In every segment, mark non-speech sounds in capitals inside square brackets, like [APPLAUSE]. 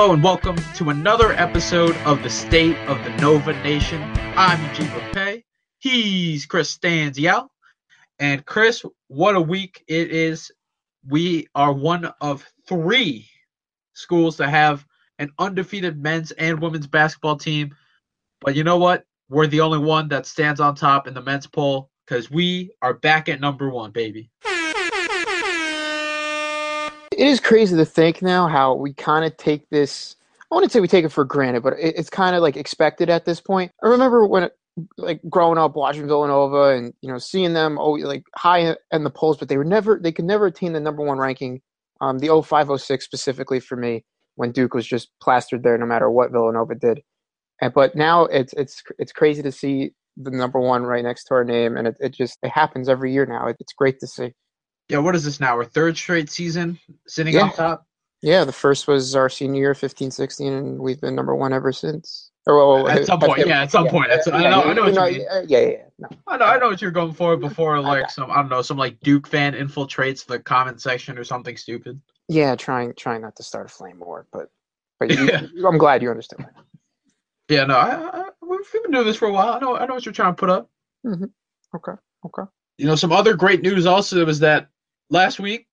Hello and welcome to another episode of the State of the Nova Nation. I'm Eugene Rapay. He's Chris Stanziel. And Chris, what a week it is. We are one of three schools to have an undefeated men's and women's basketball team. But you know what? We're the only one that stands on top in the men's poll because we are back at number one, baby. It is crazy to think now how we kind of take this. I wouldn't say we take it for granted, but it, it's kind of like expected at this point. I remember when, it, like growing up, watching Villanova and you know seeing them oh like high in the polls, but they were never they could never attain the number one ranking. Um, the 0506 specifically for me when Duke was just plastered there, no matter what Villanova did. And, but now it's it's it's crazy to see the number one right next to our name, and it, it just it happens every year now. It, it's great to see. Yeah, what is this now? Our third straight season sitting Yeah. on top? Yeah, the first was our senior year, 15, 16, and we've been number one ever since. Or, well, At some point, yeah, at some point. That's, I know, I know what you mean. uh, Yeah, yeah, yeah. No. I know, I know what you're going for before, like some, I don't know, some like Duke fan infiltrates the comment section or something stupid. Yeah, trying trying not to start a flame war, but but you, [LAUGHS] I'm glad you understand. Yeah, no, I, I, we've been doing this for a while. I know, I know what you're trying to put up. Okay, okay. You know, some other great news also was that last week,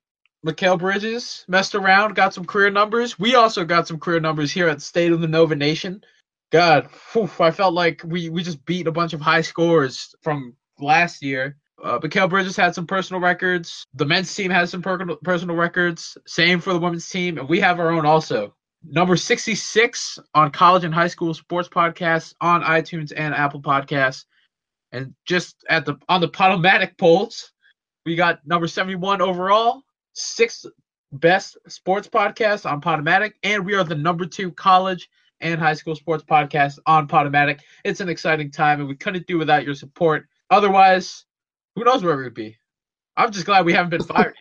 Mikal Bridges messed around, got some career numbers. We also got some career numbers here at State of the Nova Nation. God, whew, I felt like we, we just beat a bunch of high scores from last year. Uh, Mikal Bridges had some personal records. The men's team has some per- personal records. Same for the women's team, and we have our own also. Number 66 on college and high school sports podcasts on iTunes and Apple Podcasts. And just at the on the Podomatic polls, we got number 71 overall, sixth best sports podcast on Podomatic, and we are the number two college and high school sports podcast on Podomatic. It's an exciting time, and we couldn't do without your support. Otherwise, who knows where we'd be? I'm just glad we haven't been fired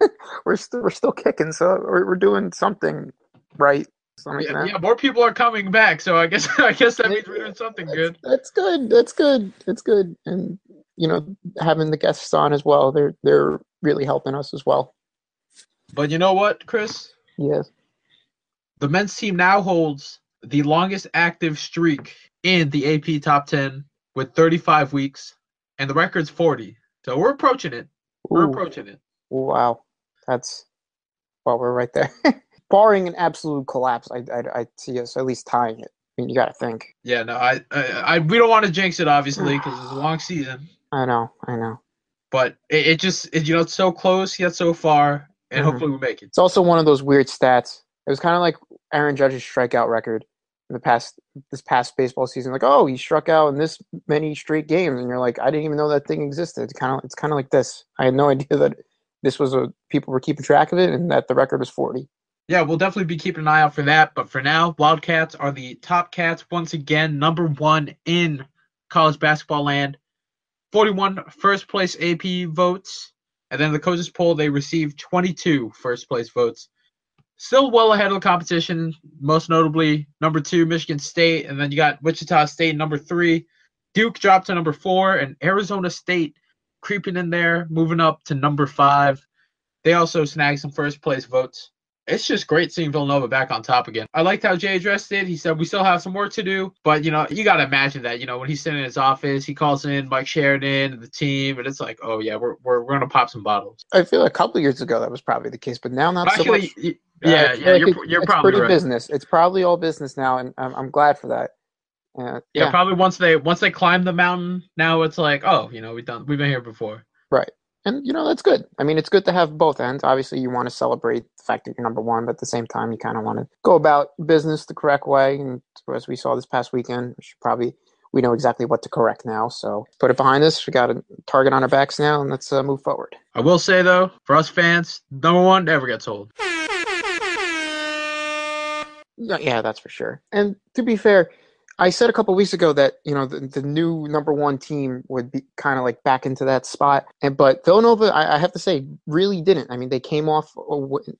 yet. [LAUGHS] We're still we're still kicking, so we're, we're doing something right. Something Yeah, yeah, more people are coming back, so I guess [LAUGHS] I guess that means we're doing something That's- good. That's good. That's good. That's good. And you know, having the guests on as well, they're they're really helping us as well. But you know what, Chris? Yes. The men's team now holds the longest active streak in the AP top 10 with 35 weeks, and the record's 40. So we're approaching it. We're Ooh. approaching it. Wow, that's well, we're right there. [LAUGHS] Barring an absolute collapse, I I I see us at least tying it. I mean, you got to think. Yeah, no, I, I, I we don't want to jinx it, obviously, because it's a long season. I know, I know. But it, it just, it, you know, it's so close yet so far, and Mhm. hopefully we make it. It's also one of those weird stats. It was kind of like Aaron Judge's strikeout record in the past this past baseball season. Like, oh, he struck out in this many straight games, and you're like, I didn't even know that thing existed. It's kind of it's kind of like this. I had no idea that this was a people were keeping track of it, and that the record was 40. Yeah, we'll definitely be keeping an eye out for that. But for now, Wildcats are the top cats once again, number one in college basketball land. 41 first place AP votes. And then the coaches poll, they received 22 first place votes. Still well ahead of the competition, most notably number two, Michigan State. And then you got Wichita State, number three. Duke dropped to number four, and Arizona State creeping in there, moving up to number five. They also snagged some first place votes it's just great seeing Villanova back on top again. I liked how Jay addressed it. He said we still have some work to do, but you know, you got to imagine that. You know, when he's sitting in his office, he calls in Mike Sheridan and the team, and it's like, oh yeah, we're we're, we're gonna pop some bottles. I feel a couple years ago that was probably the case, but now not Actually, so much. y- yeah, I yeah, like you're, it- you're it's probably pretty right. business. It's probably all business now, and I'm, I'm glad for that. Uh, Yeah, yeah, probably once they once they climb the mountain, now it's like, oh, you know, we've done we've been here before. And you know that's good. I mean, it's good to have both ends. Obviously, you want to celebrate the fact that you're number one, but at the same time, you kind of want to go about business the correct way. And as we saw this past weekend, we should probably we know exactly what to correct now. So put it behind us. We got a target on our backs now, and let's uh, move forward. I will say though, for us fans, number one never gets old. Yeah, yeah, that's for sure. And to be fair, I said a couple weeks ago that you know the, the new number one team would be kind of like back into that spot, and but Villanova, I, I have to say, really didn't. I mean, they came off,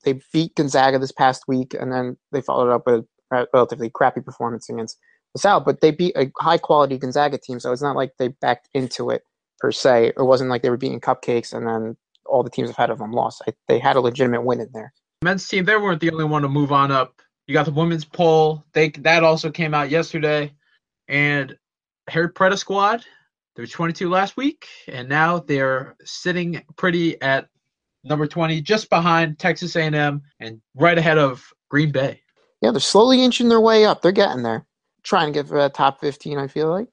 they beat Gonzaga this past week, and then they followed up with a relatively crappy performance against LaSalle, but they beat a high quality Gonzaga team, so it's not like they backed into it per se. It wasn't like they were beating cupcakes and then all the teams ahead of them lost. I, they had a legitimate win in there. men's team, they weren't the only one to move on up. You got the women's poll. They that also came out yesterday, and Harry Perretta squad. They were 22 last week, and now they're sitting pretty at number 20, just behind Texas A&M and right ahead of Green Bay. Yeah, they're slowly inching their way up. They're getting there. Trying to get for that top 15, I feel like.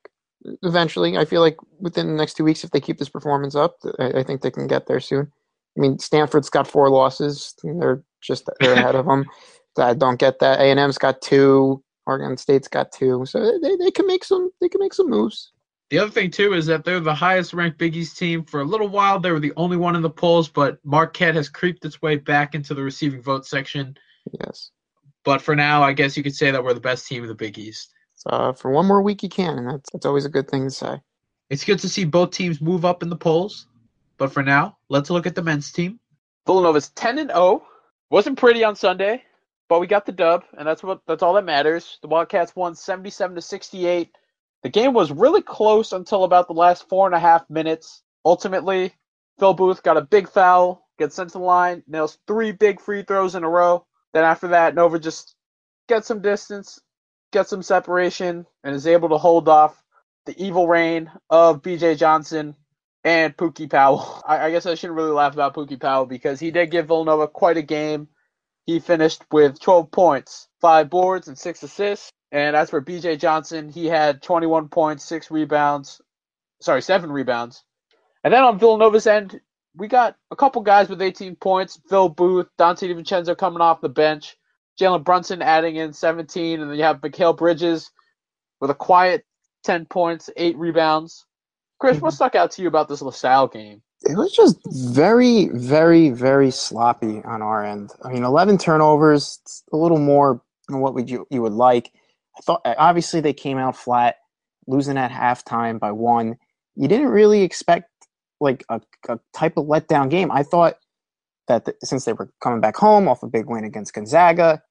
Eventually, I feel like within the next two weeks, if they keep this performance up, I, I think they can get there soon. I mean, Stanford's got four losses. They're just they're ahead of them. [LAUGHS] I don't get that. A&M's got two. Oregon State's got two. So they, they can make some they can make some moves. The other thing too is that they're the highest ranked Big East team. For a little while, they were the only one in the polls, but Marquette has creeped its way back into the receiving vote section. Yes. But for now, I guess you could say that we're the best team in the Big East. Uh, for one more week, you can, and that's that's always a good thing to say. It's good to see both teams move up in the polls. But for now, let's look at the men's team. Villanova's 10 and 0. Wasn't pretty on Sunday, but we got the dub, and that's what that's all that matters. The Wildcats won 77 to 68. The game was really close until about the last four and a half minutes. Ultimately, Phil Booth got a big foul, gets sent to the line, nails three big free throws in a row. Then after that, Nova just gets some distance, gets some separation, and is able to hold off the evil reign of BJ Johnson and Pookie Powell. [LAUGHS] I, I guess I shouldn't really laugh about Pookie Powell because he did give Villanova quite a game. He finished with 12 points, five boards, and six assists. And as for BJ Johnson, he had 21 points, six rebounds, sorry, seven rebounds. And then on Villanova's end, we got a couple guys with 18 points. Phil Booth, Dante DiVincenzo coming off the bench, Jalen Brunson adding in 17, and then you have Mikal Bridges with a quiet 10 points, eight rebounds. Chris, what mm-hmm. stuck out to you about this LaSalle game? It was just very, very, very sloppy on our end. I mean, 11 turnovers, a little more than what would you, you would like. I thought obviously they came out flat, losing at halftime by one. You didn't really expect like a, a type of letdown game. I thought that the, since they were coming back home off a big win against Gonzaga,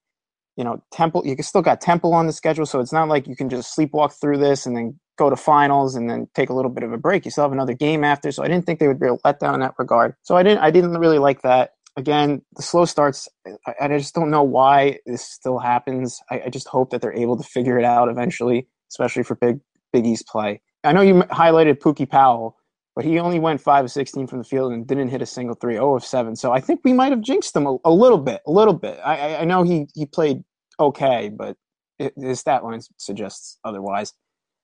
you know, Temple, you still got Temple on the schedule, so it's not like you can just sleepwalk through this and then go to finals and then take a little bit of a break. You still have another game after, so I didn't think they would be a letdown in that regard. So I didn't, I didn't really like that. Again, the slow starts, I, I just don't know why this still happens. I, I just hope that they're able to figure it out eventually, especially for big Big East play. I know you highlighted Pookie Powell, but he only went 5 of 16 from the field and didn't hit a single three, 0 of 7. So I think we might have jinxed him a, a little bit, a little bit. I, I, I know he, he played okay, but it, his stat line suggests otherwise.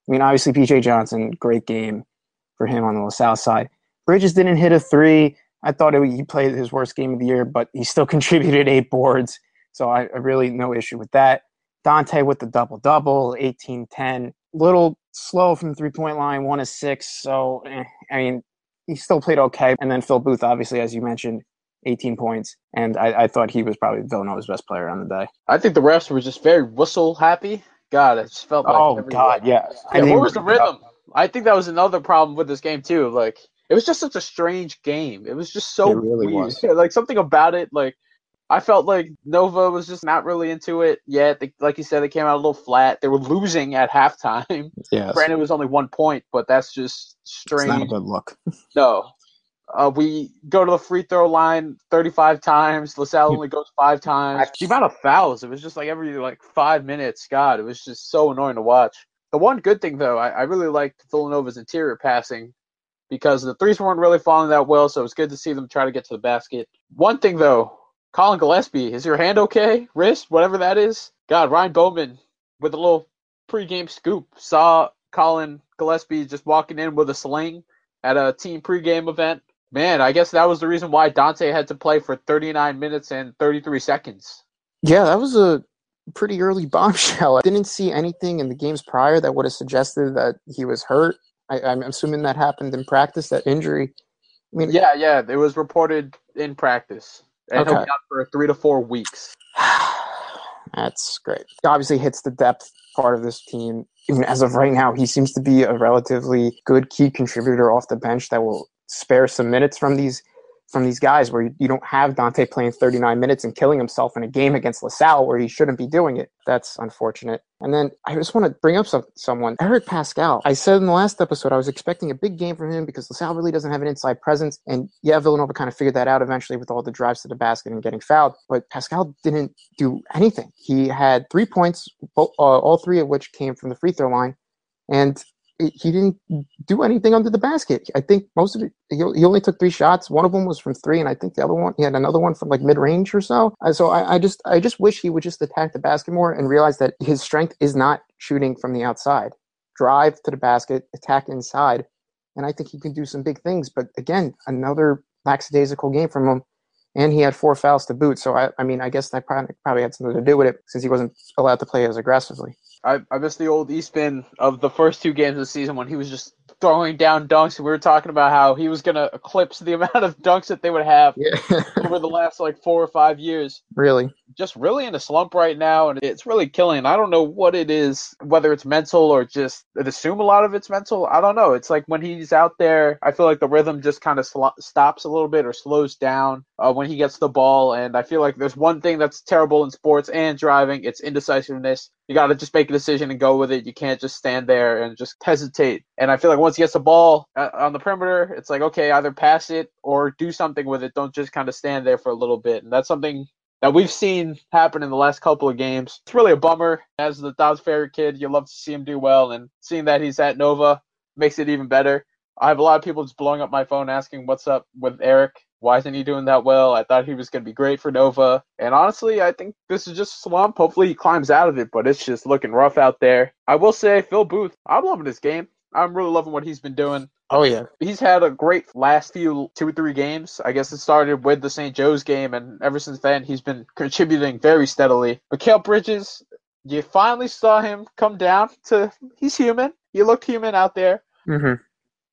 I mean, obviously, BJ Johnson, great game for him on the LaSalle side. Bridges didn't hit a three. I thought it, he played his worst game of the year, but he still [LAUGHS] contributed eight boards. So I, I really no issue with that. Dante with the double double, 18 10. Little slow from the three point line, one of six. So, eh, I mean, he still played okay. And then Phil Booth, obviously, as you mentioned, 18 points. And I, I thought he was probably Villanova's best player on the day. I think the refs were just very whistle happy. God, it just felt like. Oh, every- God, yeah. Yeah, what was the uh, rhythm? I think that was another problem with this game too. Like it was just such a strange game. It was just so It really weird. was. [LAUGHS] like something about it. Like I felt like Nova was just not really into it yet. They, like you said, they came out a little flat. They were losing at halftime. Yes. Granted, it was only one point, but that's just It's not a strange. good look. No. Uh, we go to the free throw line 35 times. LaSalle only goes five times. The amount of fouls, it was just like every like five minutes. God, it was just so annoying to watch. The one good thing though, I, I really liked Villanova's interior passing because the threes weren't really falling that well, so it was good to see them try to get to the basket. One thing though, Collin Gillespie, is your hand okay? Wrist, whatever that is? God, Ryan Bowman with a little pregame scoop saw Collin Gillespie just walking in with a sling at a team pregame event. Man, I guess that was the reason why Dante had to play for 39 minutes and 33 seconds. Yeah, that was a pretty early [LAUGHS] bombshell. I didn't see anything in the games prior that would have suggested that he was hurt. I, am assuming that happened in practice, that injury. I mean, yeah, yeah, it was reported in practice, and okay. he'll be out for three to four weeks. [SIGHS] That's great. He Obviously, hits the depth part of this team. Even as of right now, he seems to be a relatively good key contributor off the bench that will spare some minutes from these from these guys where you, don't have Dante playing 39 minutes and killing himself in a game against LaSalle where he shouldn't be doing it. That's unfortunate. And then I just want to bring up some, someone, Eric Paschall. I said in the last episode I was expecting a big game from him because LaSalle really doesn't have an inside presence. And yeah, Villanova kind of figured that out eventually with all the drives to the basket and getting fouled. But Paschall didn't do anything. He had three points, uh, all three of which came from the free throw line. And he didn't do anything under the basket. I think most of it, he, only took three shots. One of them was from three, and I think the other one, he had another one from like mid range or so. Uh, so I, I, just, I just wish he would just attack the basket more and realize that his strength is not shooting from the outside. Drive to the basket, attack inside, and I think he can do some big things. But again, another lackadaisical game from him and he had four fouls to boot. So I, I mean, I guess that probably, probably had something to do with it since he wasn't allowed to play as aggressively. I, I miss the old Eastman of the first two games of the season when he was just throwing down dunks. And we were talking about how he was going to eclipse the [LAUGHS] amount of dunks that they would have yeah. over the last like four or five years. Really? Just really in a slump right now, and it's really killing. I don't know what it is, whether it's mental or just I'd assume a lot of it's mental. I don't know. It's like when he's out there, I feel like the rhythm just kind of sl- stops a little bit or slows down uh, when he gets the ball. And I feel like there's one thing that's terrible in sports and driving it's indecisiveness. You got to just make a decision and go with it. You can't just stand there and just hesitate. And I feel like once he gets the ball uh, on the perimeter, it's like, okay, either pass it or do something with it. Don't just kind of stand there for a little bit. And that's something that we've seen happen in the last couple of games. It's really a bummer. As the Dobbs Ferry kid, you love to see him do well. And seeing that he's at Nova makes it even better. I have a lot of people just blowing up my phone asking what's up with Eric. Why isn't he doing that well? I thought he was going to be great for Nova. And honestly, I think this is just slump. Hopefully he climbs out of it, but it's just looking rough out there. I will say, Phil Booth, I'm loving this game. I'm really loving what he's been doing. Oh yeah, he's had a great last few two or three games. I guess it started with the St. Joe's game, and ever since then he's been contributing very steadily. Mikal Bridges, you finally saw him come down to he's human. He looked human out there. Mm-hmm.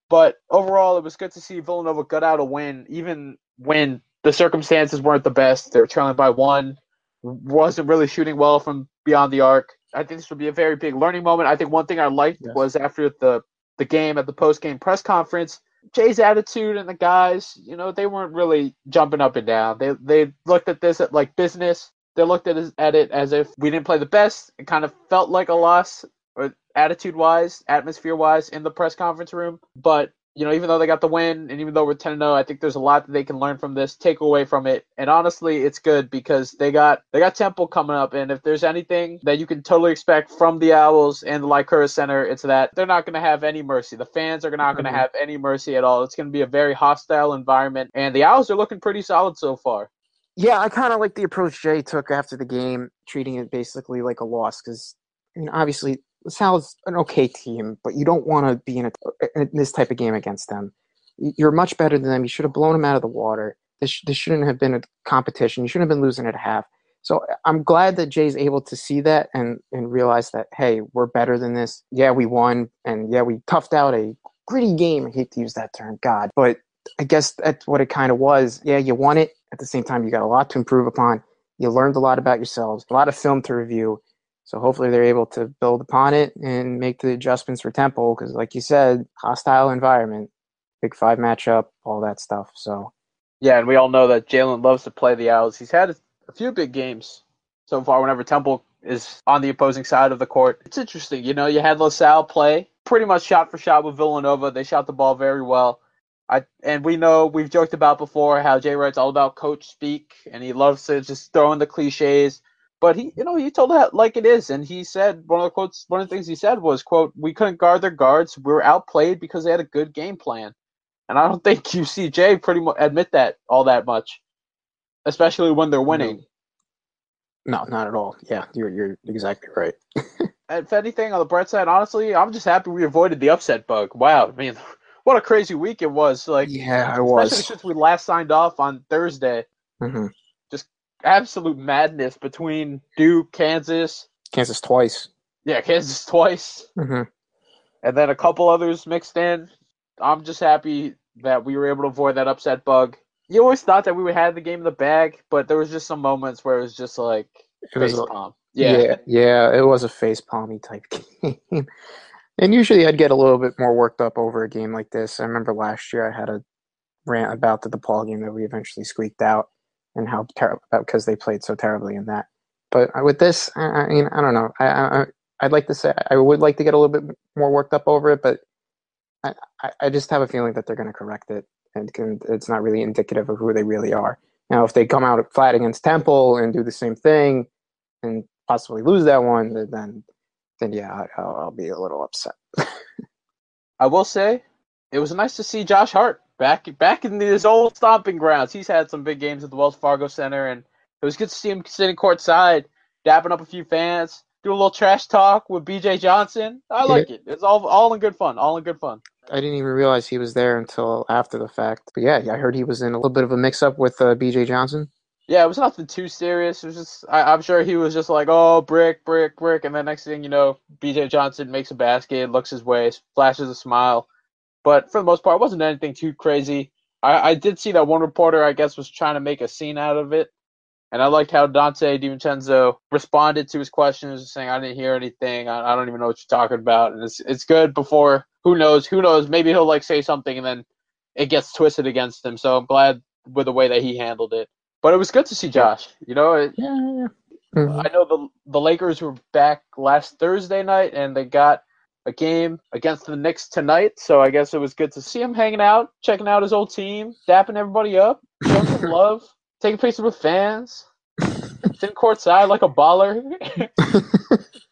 But overall, it was good to see Villanova gut out a win, even when the circumstances weren't the best. They were trailing by one, wasn't really shooting well from beyond the arc. I think this would be a very big learning moment. I think one thing I liked yes. was after the the game at the post game press conference, Jay's attitude and the guys, you know, they weren't really jumping up and down. They they looked at this at like business. They looked at it, at it as if we didn't play the best. It kind of felt like a loss, uh, or attitude wise, atmosphere wise, in the press conference room. But you know, even though they got the win and even though we're 10 0, I think there's a lot that they can learn from this, take away from it. And honestly, it's good because they got they got Temple coming up and if there's anything that you can totally expect from the Owls and the Liacouras Center, it's that they're not going to have any mercy. The fans are not going to mm-hmm. have any mercy at all. It's going to be a very hostile environment and the Owls are looking pretty solid so far. Yeah, I kind of like the approach Jay took after the game, treating it basically like a loss because I mean, obviously LaSalle's an okay team, but you don't want to be in, a, in, this type of game against them. You're much better than them. You should have blown them out of the water. This, this shouldn't have been a competition. You shouldn't have been losing at half. So I'm glad that Jay's able to see that and, and realize that, hey, we're better than this. Yeah, we won. And yeah, we toughed out a gritty game. I hate to use that term, God. But I guess that's what it kind of was. Yeah, you won it. At the same time, you got a lot to improve upon. You learned a lot about yourselves, a lot of film to review. So hopefully they're able to build upon it and make the adjustments for Temple because, like you said, hostile environment, Big Five matchup, all that stuff. So yeah, and we all know that Jalen loves to play the Owls. He's had a few big games so far. Whenever Temple is on the opposing side of the court, it's interesting. You know, you had LaSalle play pretty much shot for shot with Villanova. They shot the ball very well. I and we know we've joked about before how Jay Wright's all about coach speak, and he loves to just throw in the cliches. But he, you know, he told it like it is, and he said one of the quotes, one of the things he said was, "quote We couldn't guard their guards. We were outplayed because they had a good game plan." And I don't [LAUGHS] think Jay pretty much admit that all that much, especially when they're winning. No, not at all. Yeah, you're you're exactly right. [LAUGHS] if anything, on the bright side, honestly, I'm just happy we avoided the upset bug. Wow, I mean, [LAUGHS] what a crazy week it was. Like, yeah, especially was. since we last signed off on Thursday. hmm Absolute madness between Duke, Kansas, Kansas twice. yeah, Kansas [LAUGHS] twice, hmm and then a couple others mixed in. I'm just happy that we were able to avoid that upset bug. You always thought that we would have the game in the bag, but there was just some moments where it was just like It was face a- palm. yeah. Yeah. yeah, It was a face palmy type [LAUGHS] game. And usually I'd get a little bit more worked up over a game like this. I remember last year I had a rant about the DePaul game that we eventually squeaked out and how terrible because uh, they played so terribly in that. But uh, with this, I, I mean, I don't know. I, I I'd like to say I would like to get a little bit more worked up over it, but I, I- I just have a feeling that they're going to correct it, and can, it's not really indicative of who they really are. Now, if they come out flat against Temple and do the same thing, and possibly lose that one, then then yeah, I'll, I'll be a little upset. [LAUGHS] I will say, it was nice to see Josh Hart back back in his old stomping grounds. He's had some big games at the Wells Fargo Center, and it was good to see him sitting courtside, dapping up a few fans, do a little trash talk with B.J. Johnson. I like it. It's all all in good fun. All in good fun. I didn't even realize he was there until after the fact. But yeah, I heard he was in a little bit of a mix-up with uh, B.J. Johnson. Yeah, it was nothing too serious. It was just I, I'm sure he was just like, oh, brick, brick, brick, and then next thing you know, B.J. Johnson makes a basket, looks his way, flashes a smile. But for the most part, it wasn't anything too crazy. I, I did see that one reporter, I guess, was trying to make a scene out of it, and I liked how Dante DiVincenzo responded to his questions, saying, "I didn't hear anything. I, I don't even know what you're talking about." And it's it's good before who knows, who knows, maybe he'll like say something and then it gets twisted against him. So I'm glad with the way that he handled it. But it was good to see Josh. You know, it, Yeah. Mhm. I know the the Lakers were back last Thursday night and they got a game against the Knicks tonight. So I guess it was good to see him hanging out, checking out his old team, dapping everybody up, showing some [LAUGHS] love, taking pictures with fans, sitting courtside like a baller.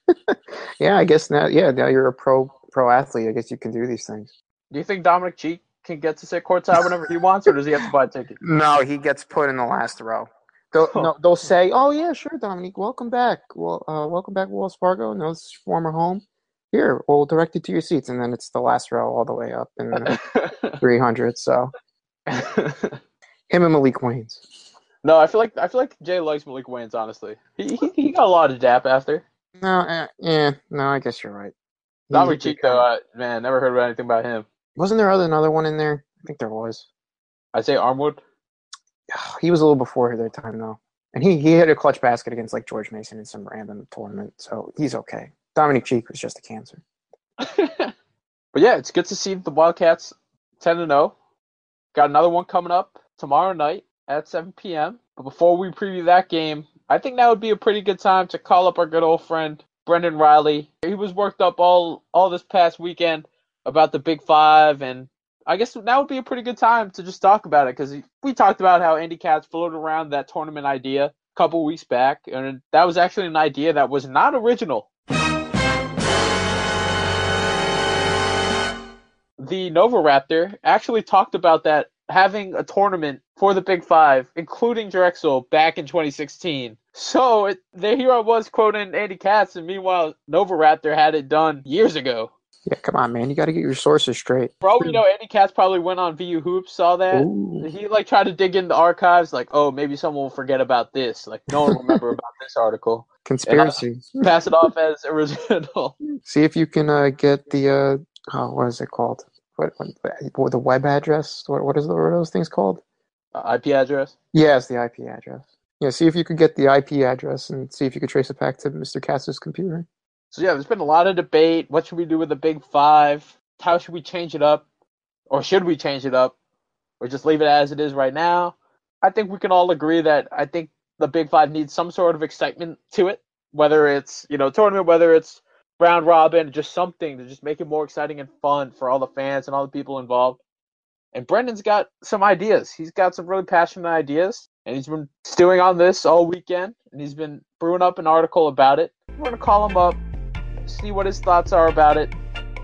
[LAUGHS] yeah, I guess now. Yeah, now you're a pro pro athlete. I guess you can do these things. Do you think Dominic Cheek can get to sit courtside whenever he wants, or does he have to buy a ticket? [LAUGHS] No, he gets put in the last row. They'll, no, they'll say, "Oh yeah, sure, Dominique, welcome back. Well, uh, welcome back, Wells Fargo. No, your former home. Here, we'll direct you to your seats." And then it's the last row all the way up in the [LAUGHS] 300. So [LAUGHS] him and Maalik Wayns. no, I feel like I feel like Jay likes Maalik Wayns. Honestly, he he, he got a lot of dap after. No, eh, yeah, no, I guess you're right. He Cheek though, uh, man, never heard about anything about him. wasn't there other another one in there? I think there was. I'd say Armwood. [SIGHS] He was a little before their time though, and he he hit a clutch basket against like George Mason in some random tournament, so he's okay. Dominic Cheek was just a cancer. [LAUGHS] but yeah, it's good to see the Wildcats 10 and 0. Got another one coming up tomorrow night at 7 p.m. But before we preview that game, I think that would be a pretty good time to call up our good old friend Brendan Reilly. He was worked up all all this past weekend about the Big Five, and I guess now would be a pretty good time to just talk about it because we talked about how Andy Katz floated around that tournament idea a couple weeks back, and that was actually an idea that was not original. The Nova Raptor actually talked about that having a tournament for the Big Five, including Drexel, back in 2016. So it, there, here I was quoting Andy Katz, and meanwhile, Nova Raptor had it done years ago. Yeah, come on, man, you got to get your sources straight. Bro, we know, Andy Katz probably went on VU Hoops, saw that. Ooh. He like tried to dig in the archives, like, oh, maybe someone will forget about this. Like, no one will remember about this article. Conspiracy. Pass it off as original. See if you can uh, get the uh, oh, what is it called? What, what, the web address? What what is the, what are those things called? Uh, IP address. Yes, the IP address. Yeah, see if you could get the IP address and see if you could trace it back to Mr. Cass's computer. So yeah, there's been a lot of debate. What should we do with the Big Five? How should we change it up, or should we change it up, or just leave it as it is right now? I think we can all agree that I think the Big Five needs some sort of excitement to it, whether it's you know tournament, whether it's round robin, just something to just make it more exciting and fun for all the fans and all the people involved. And Brendan's got some ideas. He's got some really passionate ideas, and he's been stewing on this all weekend, and he's been brewing up an article about it. We're going to call him up, see what his thoughts are about it.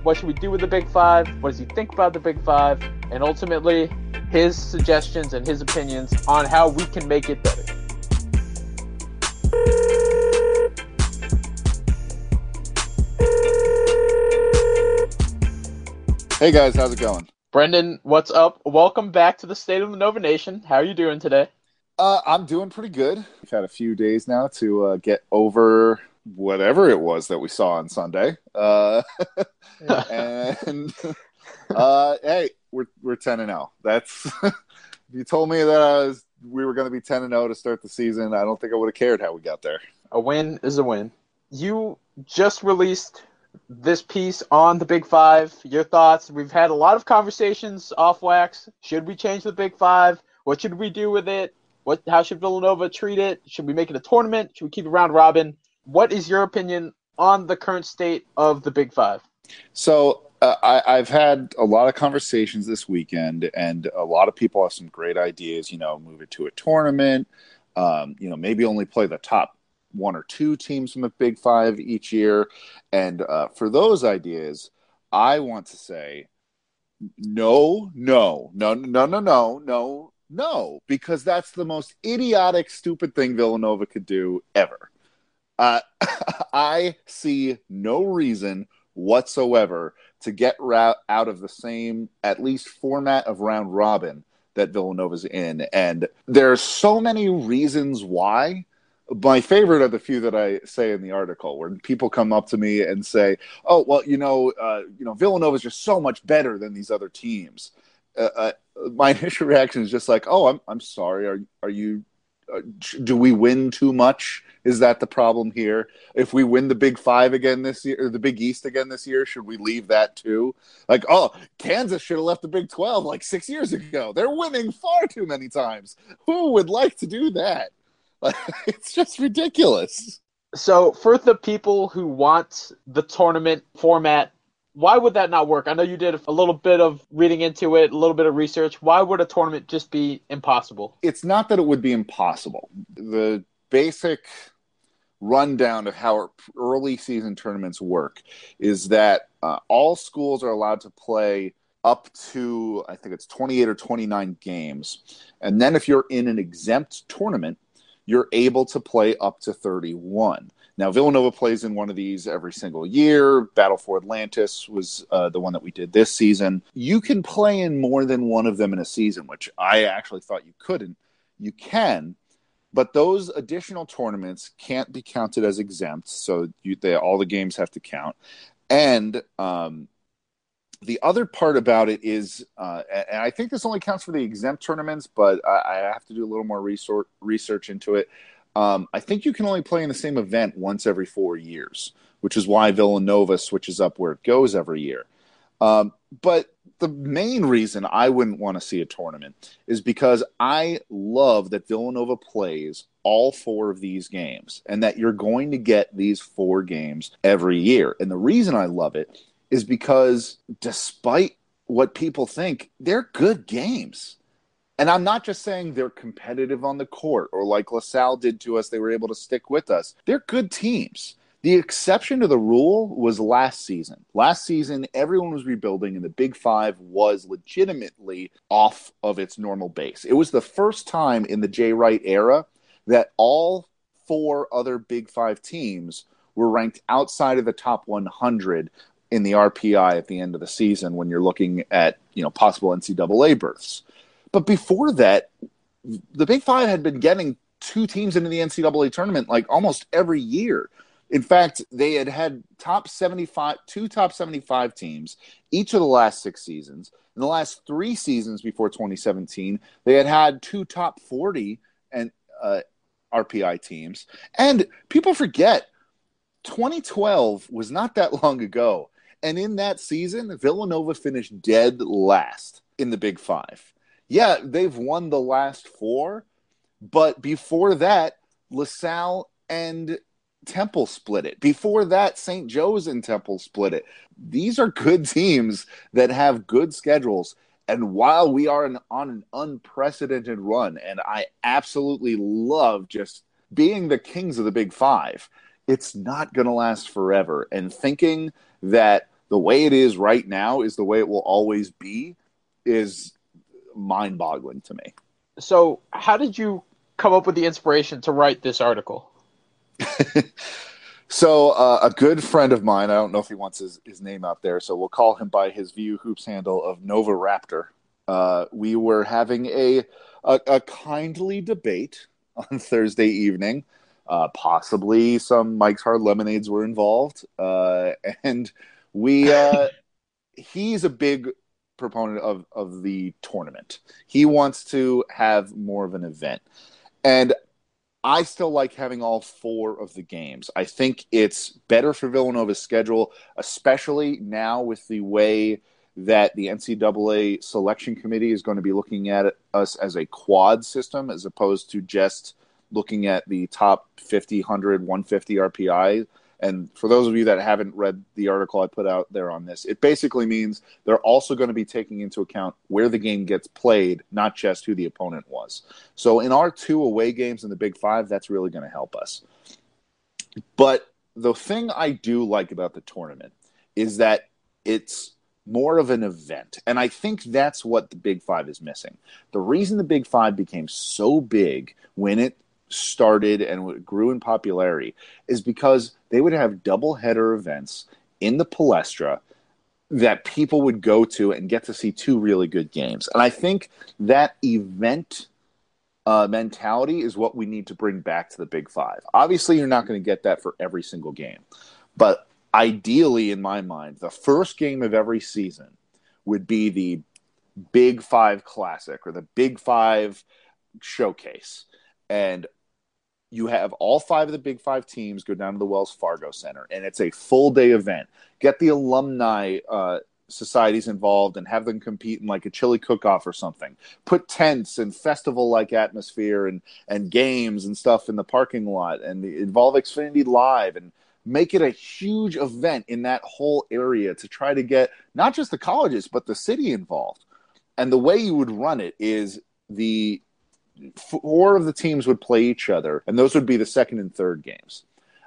What should we do with the Big Five? What does he think about the Big Five? And ultimately, his suggestions and his opinions on how we can make it better. Hey guys, how's it going? Brendan, what's up? Welcome back to the State of the Nova Nation. How are you doing today? Uh, I'm doing pretty good. We've had a few days now to uh, get over whatever it was that we saw on Sunday. Uh, [LAUGHS] and uh, hey, we're we're ten and zero. That's [LAUGHS] you told me that I was, we were going to be ten and zero to start the season. I don't think I would have cared how we got there. A win is a win. You just released this piece on the Big Five. Your thoughts? We've had a lot of conversations off wax. Should we change the Big Five? What should we do with it? What? How should Villanova treat it? Should we make it a tournament? Should we keep it round robin? What is your opinion on the current state of the Big Five? So uh, I, I've had a lot of conversations this weekend, and a lot of people have some great ideas. You know, move it to a tournament. Um, you know, maybe only play the top one or two teams from the Big Five each year. And uh, for those ideas, I want to say no, no, no, no, no, no, no, no, because that's the most idiotic, stupid thing Villanova could do ever. Uh, [LAUGHS] I see no reason whatsoever to get ra- out of the same, at least, format of round robin that Villanova's in. And there are so many reasons why my favorite are the few that I say in the article, where people come up to me and say, "Oh, well, you know, uh, you know, Villanova is just so much better than these other teams." Uh, uh, my [LAUGHS] initial reaction is just like, "Oh, I'm I'm sorry. Are are you? Uh, do we win too much? Is that the problem here? If we win the Big Five again this year, or the Big East again this year, should we leave that too? Like, oh, Kansas should have left the Big Twelve like six years ago. They're winning far too many times. Who would like to do that?" [LAUGHS] it's just ridiculous. So, for the people who want the tournament format, why would that not work? I know you did a little bit of reading into it, a little bit of research. Why would a tournament just be impossible? It's not that it would be impossible. The basic rundown of how early season tournaments work is that uh, all schools are allowed to play up to I think it's 28 or 29 games. And then if you're in an exempt tournament, you're able to play up to 31. Now, Villanova plays in one of these every single year. Battle for Atlantis was uh, the one that we did this season. You can play in more than one of them in a season, which I actually thought you couldn't. You can, but those additional tournaments can't be counted as exempt. So you, they, all the games have to count. And um, the other part about it is, uh, and I think this only counts for the exempt tournaments, but I, have to do a little more research research into it. Um, I think you can only play in the same event once every four years, which is why Villanova switches up where it goes every year. Um, but the main reason I wouldn't want to see a tournament is because I love that Villanova plays all four of these games and that you're going to get these four games every year. And the reason I love it is because despite what people think, they're good games. And I'm not just saying they're competitive on the court or like LaSalle did to us, they were able to stick with us. They're good teams. The exception to the rule was last season. Last season, everyone was rebuilding, and the Big Five was legitimately off of its normal base. It was the first time in the Jay Wright era that all four other Big Five teams were ranked outside of the top 100 in the RPI at the end of the season when you're looking at you know possible NCAA berths. But before that, the Big Five had been getting two teams into the NCAA tournament like almost every year. In fact, they had had top 75, two top 75 teams each of the last six seasons. In the last three seasons before 2017, they had had two top 40 and uh, RPI teams. And people forget 2012 was not that [LAUGHS] long ago. And in that season, Villanova finished dead last in the Big Five. Yeah, they've won the last four, but before that, LaSalle and Temple split it. Before that, St. Joe's and Temple split it. These are good [LAUGHS] teams that have good schedules. And while we are on an unprecedented run, and I absolutely love just being the kings of the Big Five, it's not going to last forever. And thinking that the way it is right now is the way it will always be is mind boggling to me. So, how did you come up with the inspiration to write this article? [LAUGHS] so, uh, a good friend of mine, I don't know if he wants his, his name out there, so we'll call him by his VU Hoops handle of Nova Raptor. Uh, we were having a, a, a kindly debate [LAUGHS] on Thursday evening. Uh, possibly some Mike's Hard Lemonades were involved, uh, and we. [LAUGHS] Uh, he's a big proponent of of the tournament. He wants to have more of an event, and I still like having all four of the games. I think it's better for Villanova's schedule, especially now with the way that the NCAA selection committee is going to be looking at us as a quad system as opposed to just looking at the top 50, 100, 150 RPI. And for those of you that haven't read the article I put out there on this, it basically means they're also going to be taking into account where the game gets played, not just who the opponent was. So in our two away games in the Big Five, that's really going to help us. But the thing I do like about the tournament is that it's more of an event. And I think that's what the Big Five is missing. The reason the Big Five became so big when it started and grew in popularity is because they would have double header events in the Palestra that people would go to and get to see two really good games. And I think that event uh, mentality is what we need to bring back to the Big Five. Obviously, you're not going to get that for every single game, but ideally, in my mind, the first game of every season would be the Big Five Classic or the Big Five Showcase. And you have all five of the big five teams go down to the Wells Fargo Center, and it's a full day event. Get the alumni uh, societies involved and have them compete in like a chili cook off or something. Put tents and festival like atmosphere and, and games and stuff in the parking lot and the, involve Xfinity Live and make it a huge event in that whole area to try to get not just the colleges, but the city involved. And the way you would run it is the four of the teams would play each other, and those would be the second and third games.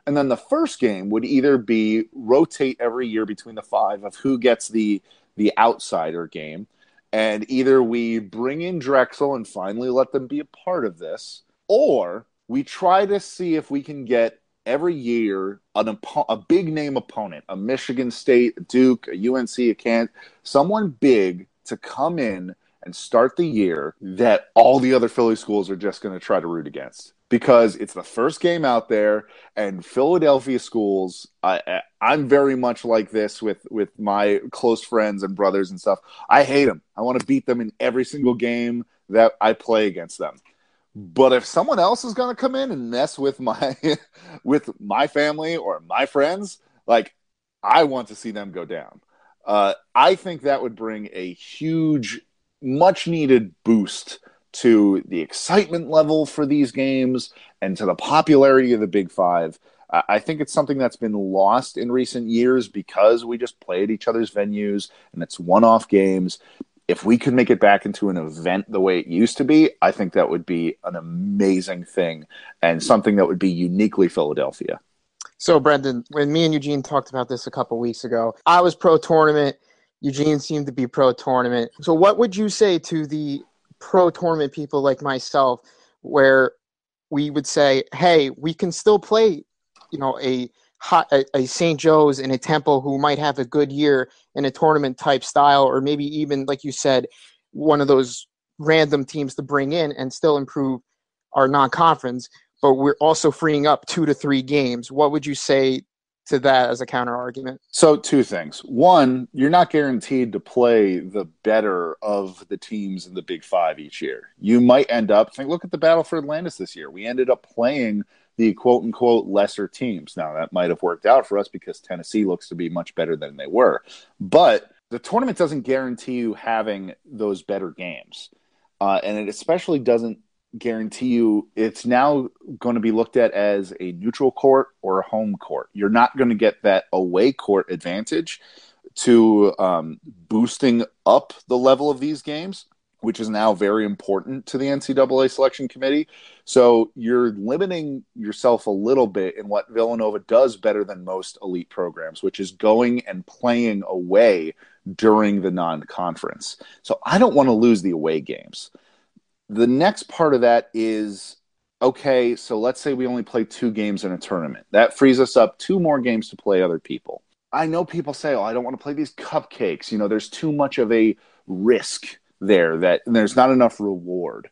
And then the first game would either be rotate every year between the five of who gets the the outsider game, and either we bring in Drexel and finally let them be a part of this, or we try to see if we can get every year an a big name opponent, a Michigan State, a Duke, a UNC, a Kent, someone big to come in and start the year that all the other Philly schools are just going to try to root against because it's the first game out there and Philadelphia schools I, I'm very much like this with with my close friends and brothers and stuff. I hate them. I want to beat them in every single game that I play against them. But if someone else is going to come in and mess with my [LAUGHS] with my family or my friends, like I want to see them go down. Uh, I think that would bring a huge much needed boost to the excitement level for these games and to the popularity of the Big Five. I think it's something that's been lost in recent years because we just play at each other's venues and it's one off games. If we could make it back into an event the way it used to be, I think that would be an amazing thing and something that would be uniquely Philadelphia. So, Brendan, when me and Eugene talked about this a couple weeks ago, I was pro tournament. Eugene seemed to be pro tournament. So, what would you say to the pro tournament people like myself, where we would say, "Hey, we can still play, you know, a a, a St. Joe's and a Temple who might have a good year in a tournament type style, or maybe even, like you said, one of those random teams to bring in and still improve our non-conference." But we're also freeing up two to three games. What would you say to that as a counter argument? So, two things. One, you're not guaranteed to play the better of the teams in the Big Five each year. You might end up, think, look at the battle for Atlantis this year. We ended up playing the quote unquote lesser teams. Now, that might have worked out for us because Tennessee looks to be much better than they were. But the tournament doesn't guarantee you having those better games. Uh, and it especially doesn't guarantee you it's now going to be looked at as a neutral court or a home court. You're not going to get that away court advantage to um, boosting up the level of these games, which is now very important to the NCAA selection committee. So you're limiting yourself a little bit in what Villanova does better than most elite programs, which is going and playing away during the non conference. So I don't want to lose the away games. The next part of that is okay, so let's say we only play two games in a tournament. That frees us up two more games to play other people. I know people say, "Oh, I don't want to play these cupcakes." You know, there's too much of a risk there that there's not enough reward.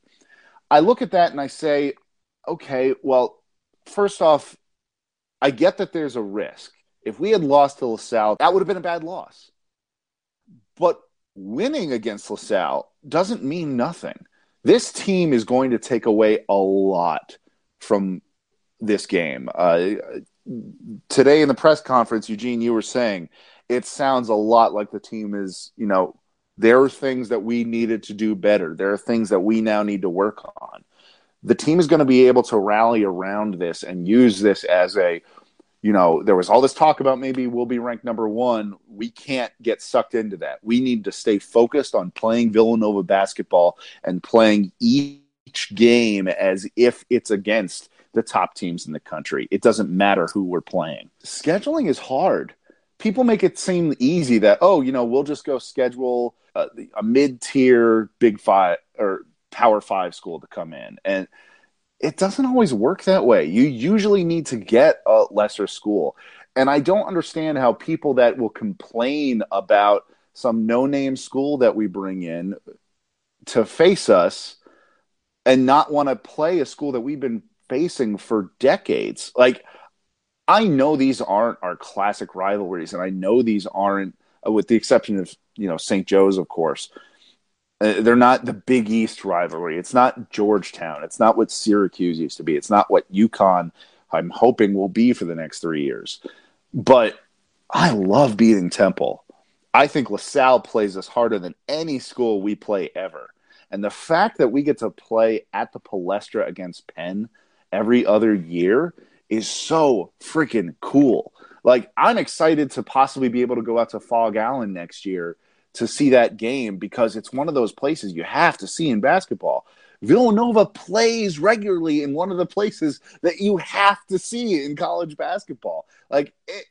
I look at that and I say, "Okay, well, first off, I get that there's a risk. If we had lost to LaSalle, that would have been a bad loss. But winning against LaSalle doesn't mean nothing. This team is going to take away a lot from this game. Uh, today in the press conference, Eugene, you were saying it sounds a lot like the team is, you know, there are things that we needed to do better. There are things that we now need to work on. The team is going to be able to rally around this and use this as a, you know, there was all this talk about maybe we'll be ranked number one. We can't get sucked into that. We need to stay focused on playing Villanova basketball and playing each game as if it's against the top teams in the country. It doesn't matter who we're playing. Scheduling is hard. People make it seem easy that, oh, you know, we'll just go schedule a, a mid tier Big Five or Power Five school to come in. And it doesn't always work that way. You usually need to get a lesser school. And I don't understand how people that will complain about some no name school that we bring in to face us and not want to play a school that we've been facing for decades. Like, I know these aren't our classic rivalries, and I know these aren't, with the exception of you know St. Joe's, of course. Uh, they're not the Big East rivalry. It's not Georgetown. It's not what Syracuse used to be. It's not what UConn. I'm hoping will be for the next three years. But I love beating Temple. I think LaSalle plays us harder than any school we play ever. And the fact that we get to play at the Palestra against Penn every other year is so freaking cool. Like I'm excited to possibly be able to go out to Phog Allen next year to see that game because it's one of those places you have to see in basketball. Villanova plays regularly in one of the places that you have to see in college basketball. Like it,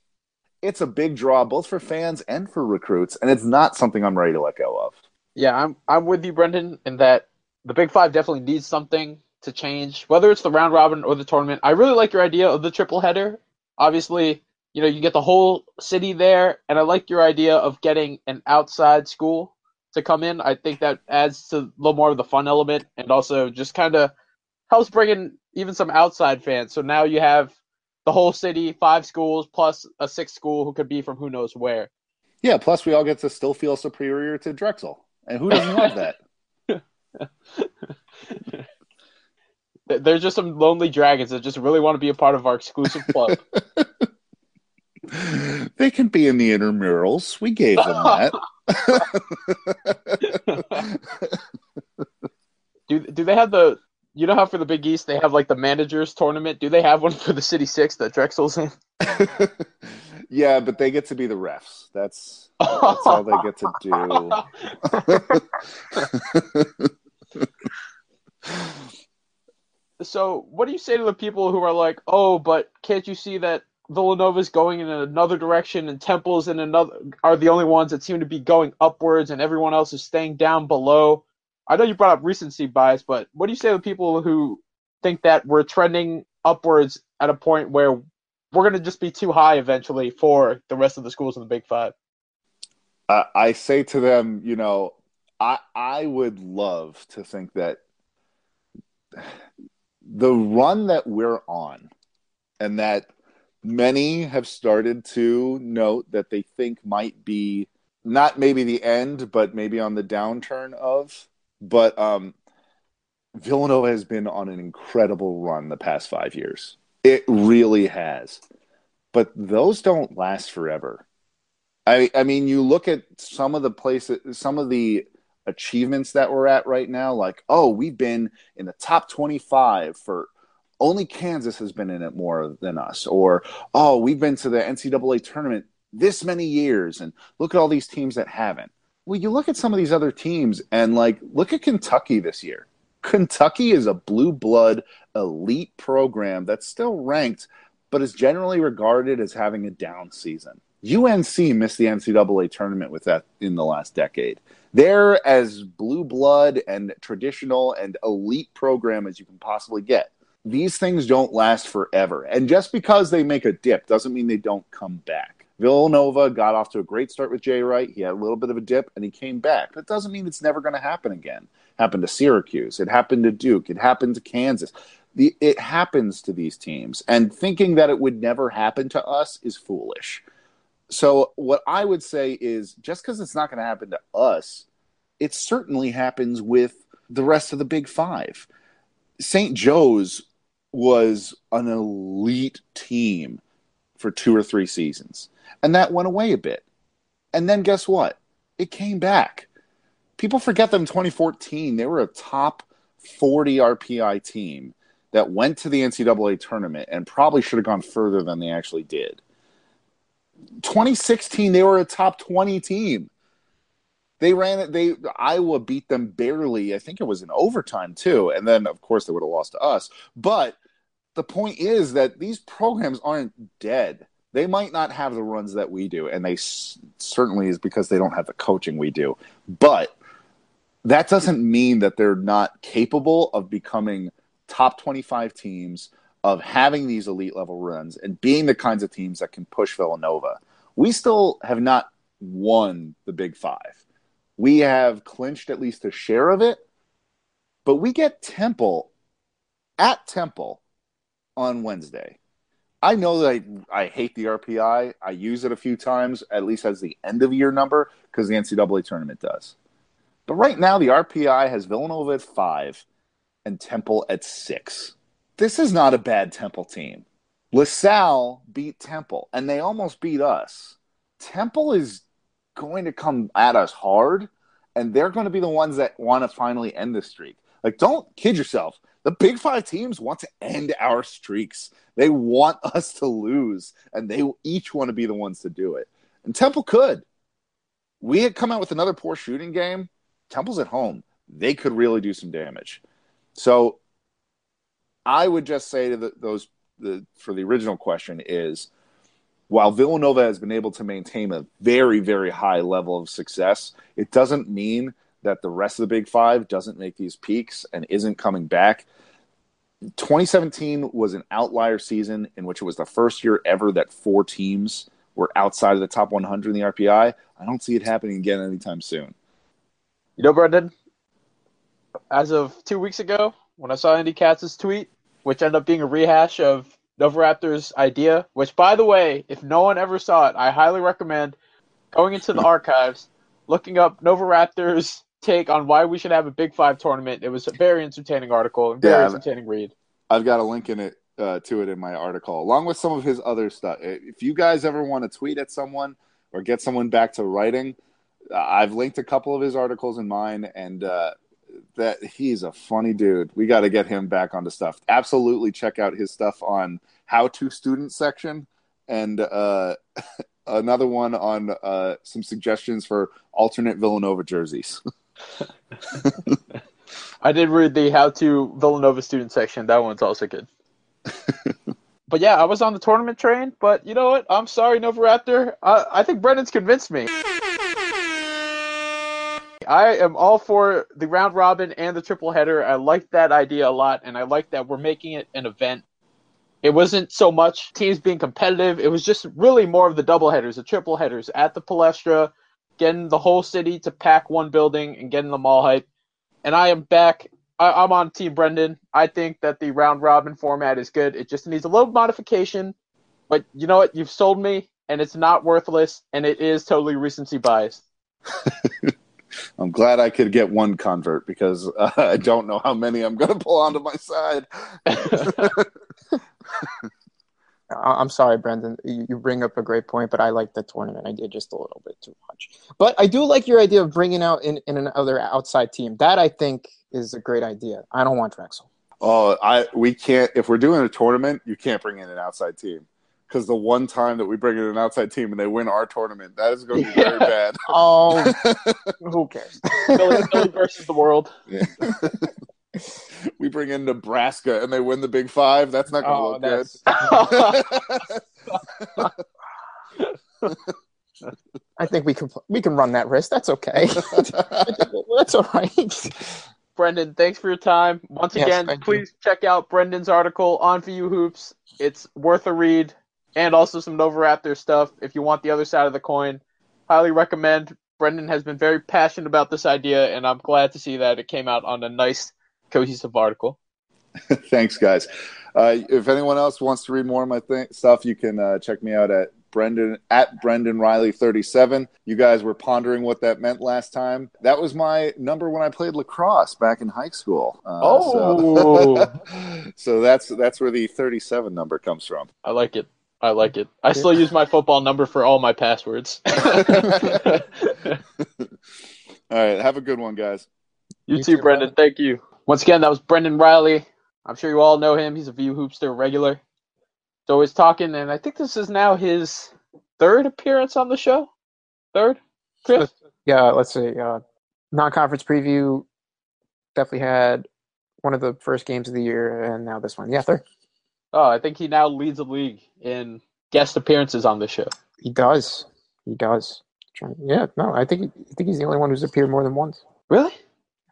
it's a big draw both for fans and for recruits, and it's not something I'm ready to let go of. Yeah, I'm I'm with you, Brendan, in that the Big Five definitely needs something to change, whether it's the round robin or the tournament. I really like your idea of the triple header. Obviously, you know, you get the whole city there, and I like your idea of getting an outside school to come in. I think that adds to a little more of the fun element and also just kind of helps bring in even some outside fans. So now you have the whole city, five schools plus a sixth school who could be from who knows where. Yeah, plus we all get to still feel superior to Drexel. And who doesn't love that? [LAUGHS] [LAUGHS] There's just some lonely dragons that just really want to be a part of our exclusive club. [LAUGHS] they can be in the intramurals. We gave them that. [LAUGHS] do do they have the? You know how for the Big East they have like the managers tournament. Do they have one for the City Six that Drexel's in? [LAUGHS] yeah, but they get to be the refs. That's that's all they get to do. [LAUGHS] so what do you say to the people who are like, oh, but can't you see that Villanova's going in another direction and Temple's in another are the only ones that seem to be going upwards and everyone else is staying down below? I know you brought up recency bias, but what do you say to people who think that we're trending upwards at a point where we're going to just be too high eventually for the rest of the schools in the Big Five? I say to them, you know, I I would love to think that the run that we're on and that many have started to note that they think might be not maybe the end, but maybe on the downturn of. But um, Villanova has been on an incredible run the past five years. It really has. But those don't last forever. I, I mean, you look at some of the places, some of the achievements that we're at right now, like, oh, we've been in the top 25 for only Kansas has been in it more than us. Or, oh, we've been to the NCAA tournament this many years, and look at all these teams that haven't. Well, you look at some of these other teams, and like, look at Kentucky this year. Kentucky is a blue blood elite program that's still ranked, but is generally regarded as having a down season. UNC missed the NCAA tournament with that in the last decade. They're as blue blood and traditional and elite program as you can possibly get. These things don't last forever. And just because they make a dip doesn't mean they don't come back. Villanova got off to a great start with Jay Wright. He had a little bit of a dip and he came back. That doesn't mean it's never going to happen again. Happened to Syracuse. It happened to Duke. It happened to Kansas. The, it happens to these teams. And thinking that it would never happen to us is foolish. So, what I would say is just because it's not going to happen to us, it certainly happens with the rest of the Big Five. St. Joe's was an elite team for two or three seasons, and that went away a bit. And then guess what? It came back. People forget them in 2014. They were a top 40 RPI team that went to the NCAA tournament and probably should have gone further than they actually did. 2016, they were a top 20 team. They ran it. They Iowa beat them barely. I think it was in overtime too, and then of course they would have lost to us. But the point is that these programs aren't dead. They might not have the runs that we do, and they s- certainly is because they don't have the coaching we do. But that doesn't mean that they're not capable of becoming top 25 teams, of having these elite level runs, and being the kinds of teams that can push Villanova. We still have not won the Big Five. We have clinched at least a share of it, but we get Temple at Temple on Wednesday. I know that I, I hate the RPI. I use it a few times, at least as the end of year number, because the NCAA tournament does. But right now, the RPI has Villanova at five and Temple at six. This is not a bad Temple team. LaSalle beat Temple, and they almost beat us. Temple is going to come at us hard, and they're going to be the ones that want to finally end the streak. Like, don't kid yourself. The Big Five teams want to end our streaks. They want [LAUGHS] us to lose, and they each want to be the ones to do it. And Temple could. We had come out with another poor shooting game. Temple's at home. They could really do some damage. So I would just say to the, those the, for the original question is while Villanova has been able to maintain a very, very high level of success, it doesn't mean that the rest of the Big Five doesn't make these peaks and isn't coming back. 2017 was an outlier season in which it was the first year ever that four teams were outside of the top 100 in the RPI. I don't see it happening again anytime soon. You know, Brendan, as of two weeks ago, when I saw Andy Katz's tweet, which ended up being a rehash of Novoraptor's idea, which, by the way, if no one ever saw it, I highly recommend going into the [LAUGHS] archives, looking up Novoraptor's take on why we should have a Big Five tournament. It was a very entertaining article and very Yeah. entertaining read. I've got a link in it uh, to it in my article, along with some of his other stuff. If you guys ever want to tweet at someone or get someone back to writing, uh, I've linked a couple of his articles in mine, and uh, that he's a funny dude. We got to get him back onto stuff. Absolutely, check out his stuff on how to student section, and uh, [LAUGHS] another one on uh, some suggestions for alternate Villanova jerseys. [LAUGHS] [LAUGHS] I did read the How to Villanova student section. That one's also good. [LAUGHS] but yeah, I was on the tournament train. But you know what? I'm sorry, Novoraptor. I, I think Brendan's convinced me. I am all for the round robin and the triple header. I like that idea a lot, and I like that we're making it an event. It wasn't so much teams being competitive. It was just really more of the double headers, the triple headers at the Palestra, getting the whole city to pack one building and getting them all hype and I am back. I, I'm on Team Brendan. I think that the round robin format is good. It just needs a little modification. But you know what? You've sold me, and it's not worthless, and it is totally recency biased. [LAUGHS] I'm glad I could get one convert because uh, [LAUGHS] I don't know how many I'm going to pull onto my side. [LAUGHS] I- I'm sorry, Brendan. You you bring up a great point, but I like the tournament idea just a little bit too much. But I do like your idea of bringing out in, in another outside team. That I think is a great idea. I don't want Drexel. Oh, I we can't if we're doing a tournament, you can't bring in an outside team because the one time that we bring in an outside team and they win our tournament, that is going to be [LAUGHS] very bad. Oh, [LAUGHS] who cares? Philly, Philly versus the world. Yeah. [LAUGHS] [LAUGHS] we bring in Nebraska and they win the Big Five. That's not going to Oh, look good. [LAUGHS] I think we can we can run that risk. That's okay. [LAUGHS] That's all right. Brendan, thanks for your time. Once Yes, again, thank you. please check out Brendan's article on VU Hoops. It's worth a read, and also some Nova Raptor stuff if you want the other side of the coin. Highly recommend. Brendan has been very passionate about this idea, and I'm glad to see that it came out on a nice, cohesive article. [LAUGHS] Thanks, guys. Uh, if anyone else wants to read more of my th- stuff, you can uh, check me out at Brendan at Brendan Reilly 37. You guys were pondering what that meant last time. That was my number when I played lacrosse back in high school. Uh, Oh. so, [LAUGHS] so that's that's where the 37 number comes from. I like it. I like it. I still use my football number for all my passwords. [LAUGHS] All right, have a good one, guys. You, You too, too, Brendan. Thank you. Once again, that was Brendan Reilly. I'm sure you all know him. He's a View Hoopster regular. He's always talking, and I think this is now his third appearance on the show. Third, Chris. Yeah, let's see. Uh, non-conference preview definitely had one of the first games of the year, and now this one. Yeah, third. Oh, I think he now leads the league in guest appearances on the show. He does. He does. Yeah, no, I think I think he's the only one who's appeared more than once. Really?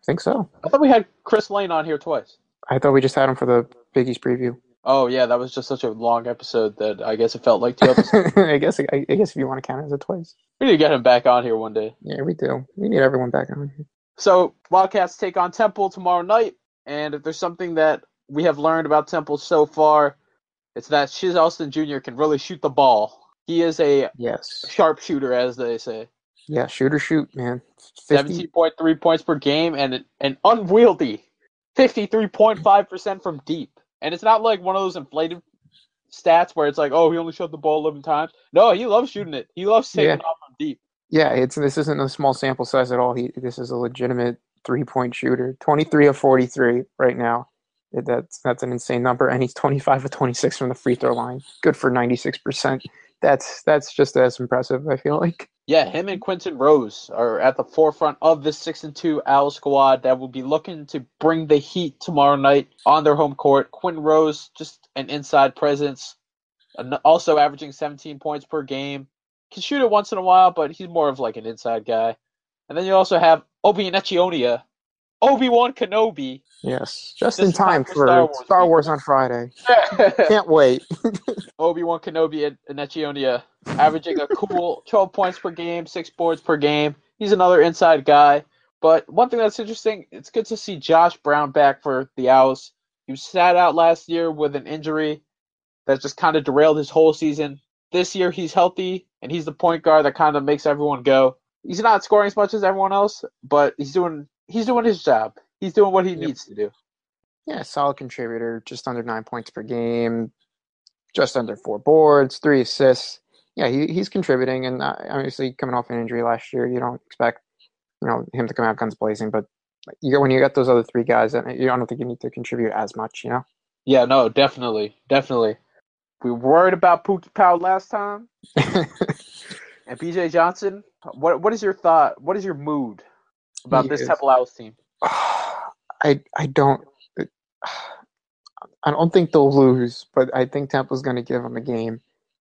I think so. I thought we had Chris Lane on here twice. I thought we just had him for the Big East preview. Oh yeah, that was just such a long episode that I guess it felt like two episodes. [LAUGHS] I guess I, I guess if you want to count it as a twice. we need to get him back on here one day. Yeah, we do. We need everyone back on. here. So Wildcats take on Temple tomorrow night, and if there's something that we have learned about Temple so far, it's that Shiz Alston Jr. can really shoot the ball. He is a Yes. sharpshooter, as they say. Yeah, shoot or shoot, man. 50, Seventeen point three points per game, and an, unwieldy fifty three point five percent from deep. And it's not like one of those inflated stats where it's like, oh, he only shot the ball eleven times. No, he loves shooting it. He loves taking Yeah. off from deep. Yeah, it's this isn't a small sample size at all. He this is a legitimate three point shooter. Twenty three of forty three right now. That's that's an insane number, and he's twenty five of twenty six from the free throw line. Good for ninety six percent. That's that's just as impressive. I feel like. Yeah, him and Quinton Rose are at the forefront of this six and two Owl squad that will be looking to bring the heat tomorrow night on their home court. Quinton Rose, just an inside presence, also averaging 17 points per game. Can shoot it once in a while, but he's more of like an inside guy. And then you also have Obi Enechionyia, Obi Wan Kenobi. Yes, just in time for for Star Wars Star. Wars on Friday. [LAUGHS] Can't wait. [LAUGHS] Obi Wan Kenobi and Enechionyia, averaging a cool 12 points per game, six boards per game. He's another inside guy. But one thing that's interesting, it's good to see Josh Brown back for the Owls. He was sat out last year with an injury that just kind of derailed his whole season. This year he's healthy and he's the point guard that kind of makes everyone go. He's not scoring as much as everyone else, but he's doing he's doing his job. He's doing what he needs to do. Yeah, solid contributor, just under nine points per game, just under four boards, three assists. Yeah, he, he's contributing, and uh, obviously coming off an injury last year, you don't expect you know him to come out guns blazing. But you when you got those other three guys, you I don't think you need to contribute as much. You know. Yeah, no, definitely, definitely. We worried about Pookie Powell last time, [LAUGHS] and BJ Johnson. What what is your thought? What is your mood about this is- Temple Owls team? I I don't I don't think they'll lose, but I think Temple's going to give them a game.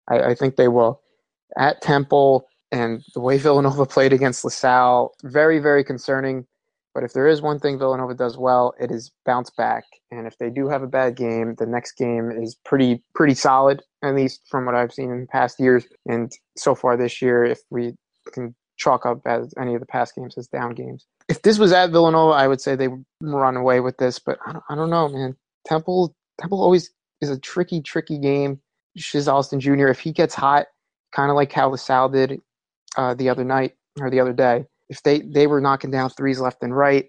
I, I think they will. At Temple and the way [LAUGHS] Villanova played against LaSalle, very very concerning. But if there is one thing Villanova does well, it is bounce back. And if they do have a bad game, the next game is pretty pretty solid, at least from what I've seen in past years. And so far this year, if we can chalk up as any of the past games as down games. If this was at Villanova, I would say they run away with this, but I don't, I don't know, man. Temple Temple always is a tricky, tricky game. Shiz Alston Jr. If he gets hot, kind of like how LaSalle did uh, the other night or the other day, if they they were knocking down threes left and right,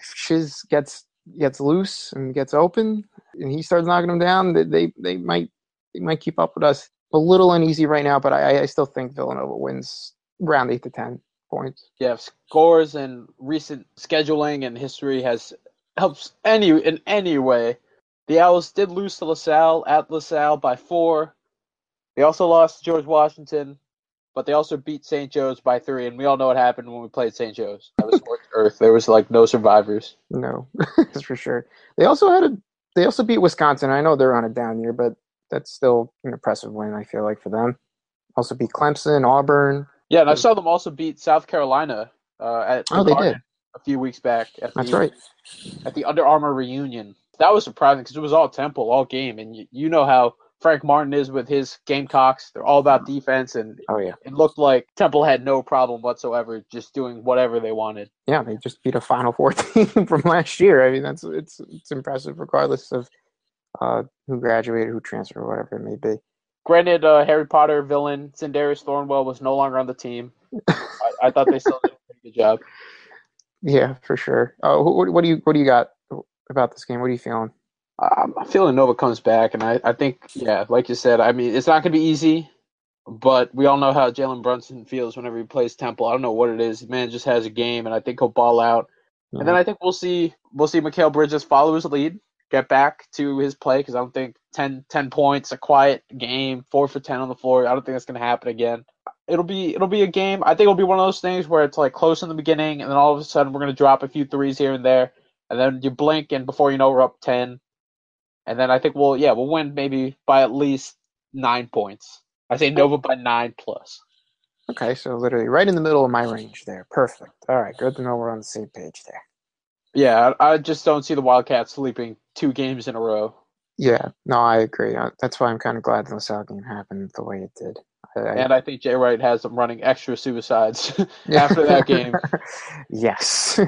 if Shiz gets gets loose and gets open and he starts knocking them down, they they, they might they might keep up with us. A little uneasy right now, but I, I still think Villanova wins round eight to ten points. Yeah, scores and recent scheduling and history has helps any in any way. The Owls did lose to LaSalle at LaSalle by four. They also lost to George Washington, but they also beat St. Joe's by three, and we all know what happened when we played St. Joe's. That was [LAUGHS] earth. There was like no survivors. No, [LAUGHS] that's for sure. They also had a. They also beat Wisconsin. I know they're on a down year, but that's still an impressive win. I feel like for them. Also beat Clemson, Auburn. Yeah, and I saw them also beat South Carolina uh, at Oh, they Garden did. a few weeks back. At That's the, right. At the Under Armour reunion, that was surprising because it was all Temple all game, and you, you know how Frank Martin is with his Gamecocks. They're all about defense, and Oh yeah, it looked like Temple had no problem whatsoever just doing whatever they wanted. yeah. They just beat a Final Four [LAUGHS] team from last year. I mean, that's it's it's impressive, regardless of uh, who graduated, who transferred, whatever it may be. Granted, uh, Harry Potter villain Sindarius Thornwell was no longer on the team. [LAUGHS] I, I thought they still did a pretty good job. Yeah, for sure. Uh, what, what do you what do you got about this game? What are you feeling? I'm feeling Nova comes back, and I, I think, yeah, like you said, I mean, it's not going to be easy, but we all know how Jalen Brunson feels whenever he plays Temple. I don't know what it is. Man just has a game, and I think he'll ball out. And then I think we'll see we'll see Mikal Bridges follow his lead, get back to his play because I don't think 10, 10 points, a quiet game, four for ten on the floor. I don't think that's to happen again. It'll be it'll be a game. I think it'll be one of those things where it's like close in the beginning, and then all of a sudden we're to drop a few threes here and there, and then you blink, and before you know we're up ten, and then I think we'll yeah we'll win maybe by at least nine points. I say Nova by nine plus. Okay, so literally right in the middle of my range there. Perfect. All right, good to know we're on the same page there. Yeah, I, just don't see the Wildcats sleeping two games in a row. Yeah, no, I agree. Uh, that's why I'm kind of glad the LaSalle game happened the way it did. I, and I think Jay Wright has them running extra suicides [LAUGHS] [LAUGHS] after that game. [LAUGHS] yes.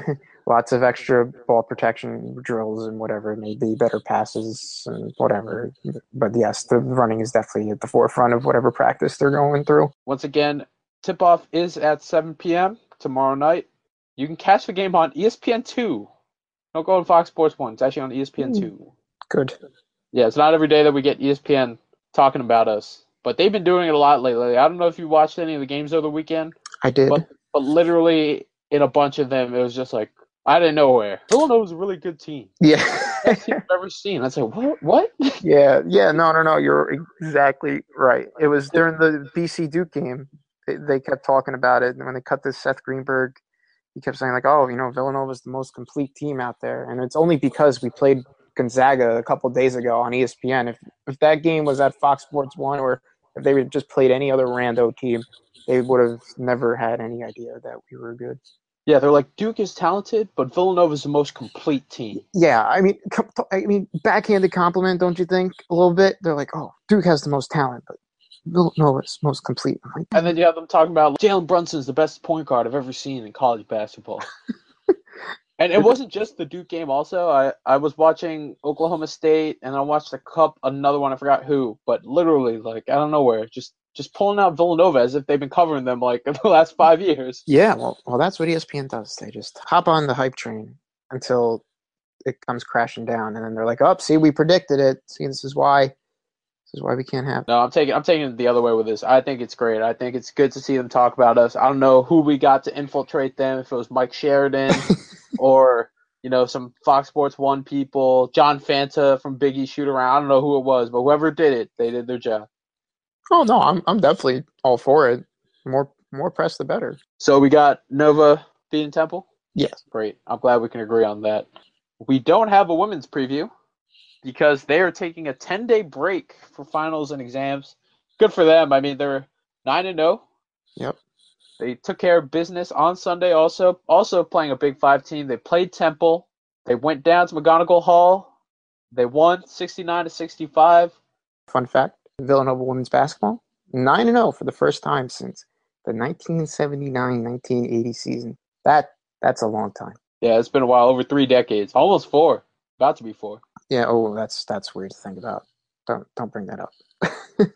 Lots of extra ball protection drills and whatever it may be, better passes and whatever. But yes, the running is definitely at the forefront of whatever practice they're going through. Once again, tip off is at 7 p.m. tomorrow night. You can catch the game on ESPN2 no, go on Fox Sports One. It's actually on ESPN hmm. two. Good. Yeah, it's not every day that we get ESPN talking about us, but they've been doing it a lot lately. I don't know if you watched any of the games over the weekend. I did, but, but literally in a bunch of them, it was just like out of nowhere. Illinois was a really good team. Yeah, I've ever seen. I said, what? What? [LAUGHS] Yeah, yeah, no, no, no. You're exactly right. It was during the BC Duke game. They, they kept talking about it, and when they cut this Seth Greenberg he kept saying like, "Oh, you know, Villanova's the most complete team out there," and it's only because we played Gonzaga a couple days ago on ESPN. If if that game was at Fox Sports One, or if they would just played any other rando team, they would have never had any idea that we were good. Yeah, they're like, Duke is talented, but Villanova's the most complete team. Yeah, I mean, I mean, backhanded compliment, don't you think? A little bit. They're like, "Oh, Duke has the most talent, but Villanova's most complete." Like, And then you have them talking about Jalen Brunson's the best point guard I've ever seen in college basketball. [LAUGHS] and it wasn't just the Duke game. Also, I I was watching Oklahoma State, and I watched the Cup, another one I forgot who, but literally like I don't know where, just just pulling out Villanova as if they've been covering them like [LAUGHS] the last five years. Yeah, well, well, that's what ESPN does. They just hop on the hype train until it comes crashing down, and then they're like, "Oh, see, we predicted it. See, this is why. This is why we can't have." No, I'm taking I'm taking it the other way with this. I think it's great. I think it's good to see them talk about us. I don't know who we got to infiltrate them. If it was Mike Sheridan [LAUGHS] or you know some Fox Sports One people, John Fanta from Biggie Shoot Around. I don't know who it was, but whoever did it, they did their job. Oh no, I'm I'm definitely all for it. More more press, the better. So we got Nova beating Temple. Yes. Great. I'm glad we can agree on that. We don't have a women's preview because they are taking a 10 day break for finals and exams. Good for them. I mean, they're 9 and 0. Yep. They took care of business on Sunday also. Also playing a Big 5 team. They played Temple. They went down to McGonigle Hall. They won 69 to 65. Fun fact: Villanova women's basketball nine and zero for the first time since the 1979-1980 season. That that's a long time. Yeah, it's been a while, over 3 decades. Almost 4. About to be 4. Yeah. Oh, that's that's weird to think about. Don't don't bring that up. [LAUGHS]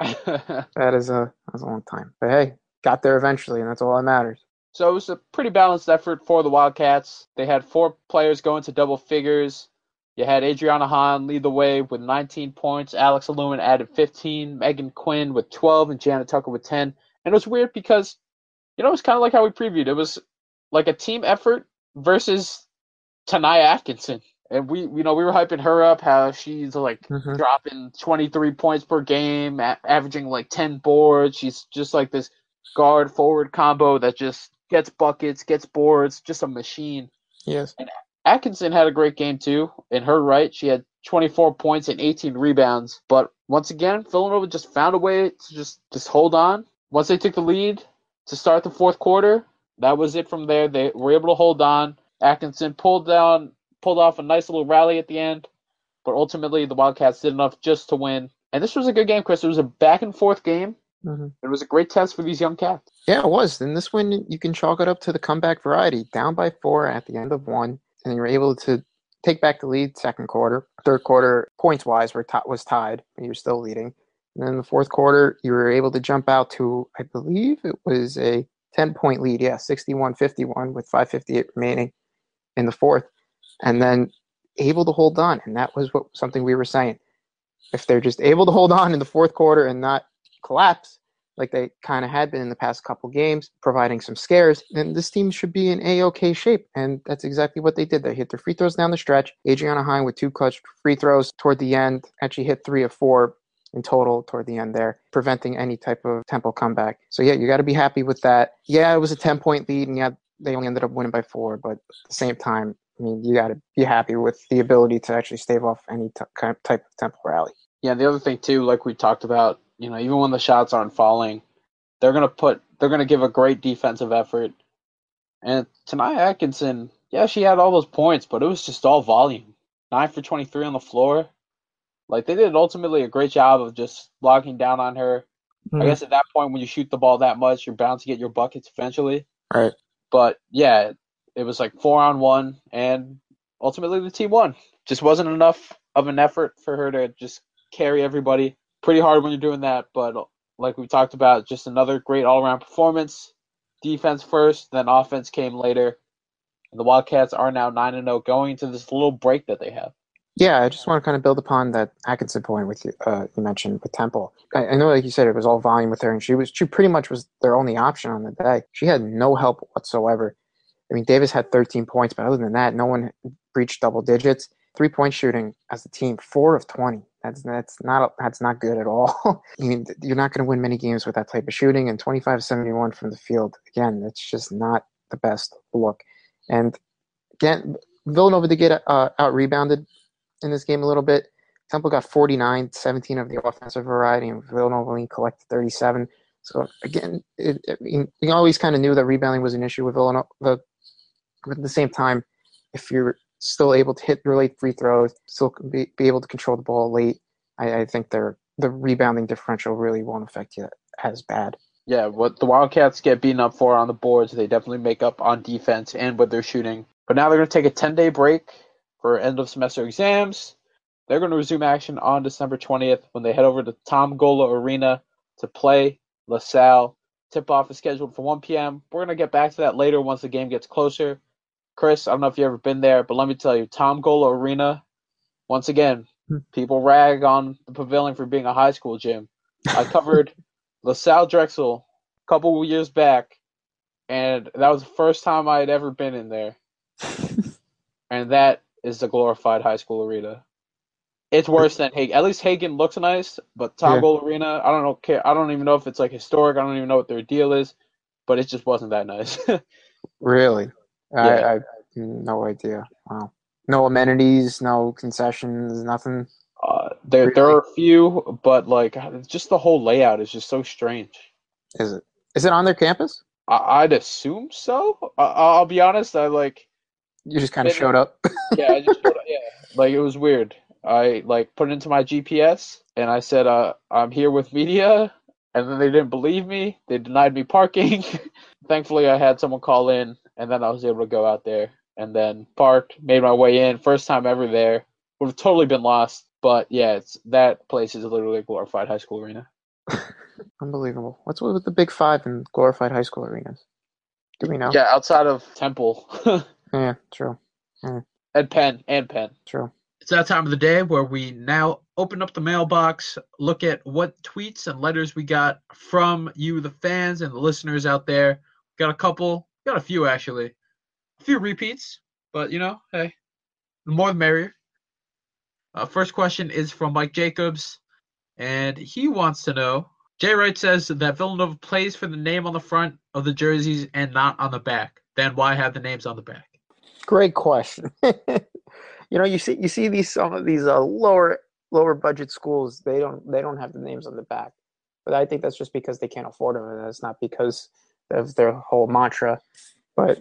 That is a that's a long time. But hey, got there eventually, and that's all that matters. So it was a pretty balanced effort for the Wildcats. They had four players go into double figures. You had Adrianna Hahn lead the way with 19 points. Alex Louin added 15. Megan Quinn with 12, and Jannah Tucker with 10. And it was weird because, you know, it was kind of like how we previewed. It was like a team effort versus Tanaya Atkinson. And we you know we were hyping her up how she's like Mhm. dropping 23 points per game, a- averaging like 10 boards. She's just like this guard forward combo that just gets buckets, gets boards, just a machine. Yes. Atkinson had a great game too. In her right, she had 24 points and 18 rebounds. But once again, Villanova just found a way to just just hold on. Once they took the lead to start the fourth quarter, that was it from there. They were able to hold on. Atkinson pulled down, pulled off a nice little rally at the end, but ultimately the Wildcats did enough just to win. And this was a good game, Chris. It was a back and forth game. hmm It was a great test for these young cats. Yeah, it was. And this one, you can chalk it up to the comeback variety. Down by four at the end of one, and you were able to take back the lead second quarter. Third quarter, points wise, were ti- was tied, but you're still leading. And then the fourth quarter, you were able to jump out to, I believe it was a 10 point lead. Yeah, 61 51 with 5.58 remaining in the fourth. And then able to hold on. And that was what something we were saying. If they're just able to hold on in the fourth quarter and not collapse, like they kind of had been in the past couple games, providing some scares, then this team should be in a-okay shape. And that's exactly what they did. They hit their free throws down the stretch. Adrianna Hahn with two clutch free throws toward the end. Actually hit three of four in total toward the end there, preventing any type of Temple comeback. So yeah, you got to be happy with that. Yeah, it was a 10-point lead, and yeah, they only ended up winning by four. But at the same time, I mean, you got to be happy with the ability to actually stave off any t- kind of type of Temple rally. Yeah, the other thing too, like we talked about, you know, even when the shots aren't falling, they're gonna put they're gonna give a great defensive effort. And tonight Atkinson, yeah, she had all those points, but it was just all volume. Nine for twenty three on the floor. Like they did ultimately a great job of just locking down on her. I hmm. guess at that point when you shoot the ball that much, you're bound to get your buckets eventually. Right. But yeah, it was like four on one and ultimately the team won. Just wasn't enough of an effort for her to just carry everybody. Pretty hard when you're doing that, but like we talked about, just another great all around performance. Defense first, then offense came later. And the Wildcats are now nine and zero going into this little break that they have. Yeah, I just want to kind of build upon that Atkinson point with you. Uh, you mentioned with Temple. I, I know, like you said, it was all volume with her, and she was she pretty much was their only option on the day. She had no help whatsoever. I mean, Davis had 13 points, but other than that, no one breached double digits. Three point shooting as a team, four of 20. That's that's not that's not good at all. [LAUGHS] I mean, you're not going to win many games with that type of shooting. And 25-71 from the field, again, that's just not the best look. And again, Villanova did get uh, out rebounded in this game a little bit. Temple got 49, 17 of the offensive variety, and Villanova only collected 37. So again, it, I mean, we always kind of knew that rebounding was an issue with Villanova. But at the same time, if you're still able to hit late free throws, still be, be able to control the ball late, I, I think they're, the rebounding differential really won't affect you as bad. Yeah, what the Wildcats get beaten up for on the boards, they definitely make up on defense and with their shooting. But now they're going to take a 10 day break for end of semester exams. They're going to resume action on December 20th when they head over to Tom Gola Arena to play LaSalle. Tip off is scheduled for 1 p.m. We're going to get back to that later once the game gets closer. Chris, I don't know if you've ever been there, but let me tell you, Tom Gola Arena, once again, Hmm. people rag on the pavilion for being a high school gym. I covered [LAUGHS] LaSalle Drexel a couple years back, and that was the first time I had ever been in there. [LAUGHS] and that is the glorified high school arena. It's worse than Hagan. At least Hagan looks nice, but Tom Yeah. Arena, I don't know. care- I don't even know if it's like historic. I don't even know what their deal is, but it just wasn't that nice. [LAUGHS] Really? Yeah. I, I no idea. Wow. No amenities, no concessions, nothing. uh, there, there are a few, but like just the whole layout is just so strange. Is it? Is it on their campus? I, I'd assume so. I, I'll be honest. I like You just kind of showed up. [LAUGHS] yeah, I just showed up. yeah, like it was weird. I like put it into my GPS and I said, uh, I'm here with media, and then they didn't believe me. They denied me parking. [LAUGHS] Thankfully, I had someone call in, and then I was able to go out there and then parked, made my way in. First time ever there. Would have totally been lost, but yeah, it's that place is literally a glorified high school arena. [LAUGHS] Unbelievable. What's with the big five and glorified high school arenas? Do we know? Yeah, outside of Temple [LAUGHS] Yeah, true. and Penn and Penn. True. It's that time of the day where we now open up the mailbox, look at what tweets and letters we got from you, the fans and the listeners out there. Got a couple, got a few actually, a few repeats, but you know, hey, The more the merrier. Uh, first question is from Mike Jacobs, and he wants to know. Jay Wright says that Villanova plays for the name on the front of the jerseys and not on the back. Then why have the names on the back? Great question. [LAUGHS] you know, you see, you see these some of these uh, lower lower budget schools. They don't they don't have the names on the back, but I think that's just because they can't afford them, and that's not because of their whole mantra. But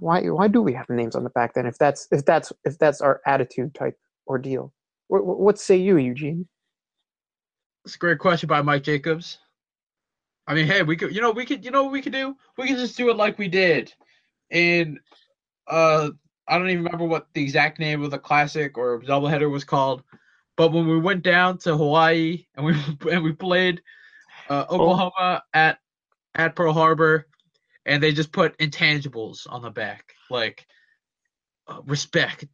why why do we have names on the back then? If that's if that's if that's our attitude type ordeal, what, what say you, Eugene? It's a great question by Mike Jacobs. I mean, hey, we could, you know, we could, you know, what we could do. We could just do it like we did in, uh, I don't even remember what the exact name of the classic or doubleheader was called, but when we went down to Hawaii and we [LAUGHS] and we played uh, Oklahoma at at Pearl Harbor, and they just put intangibles on the back, like uh, respect,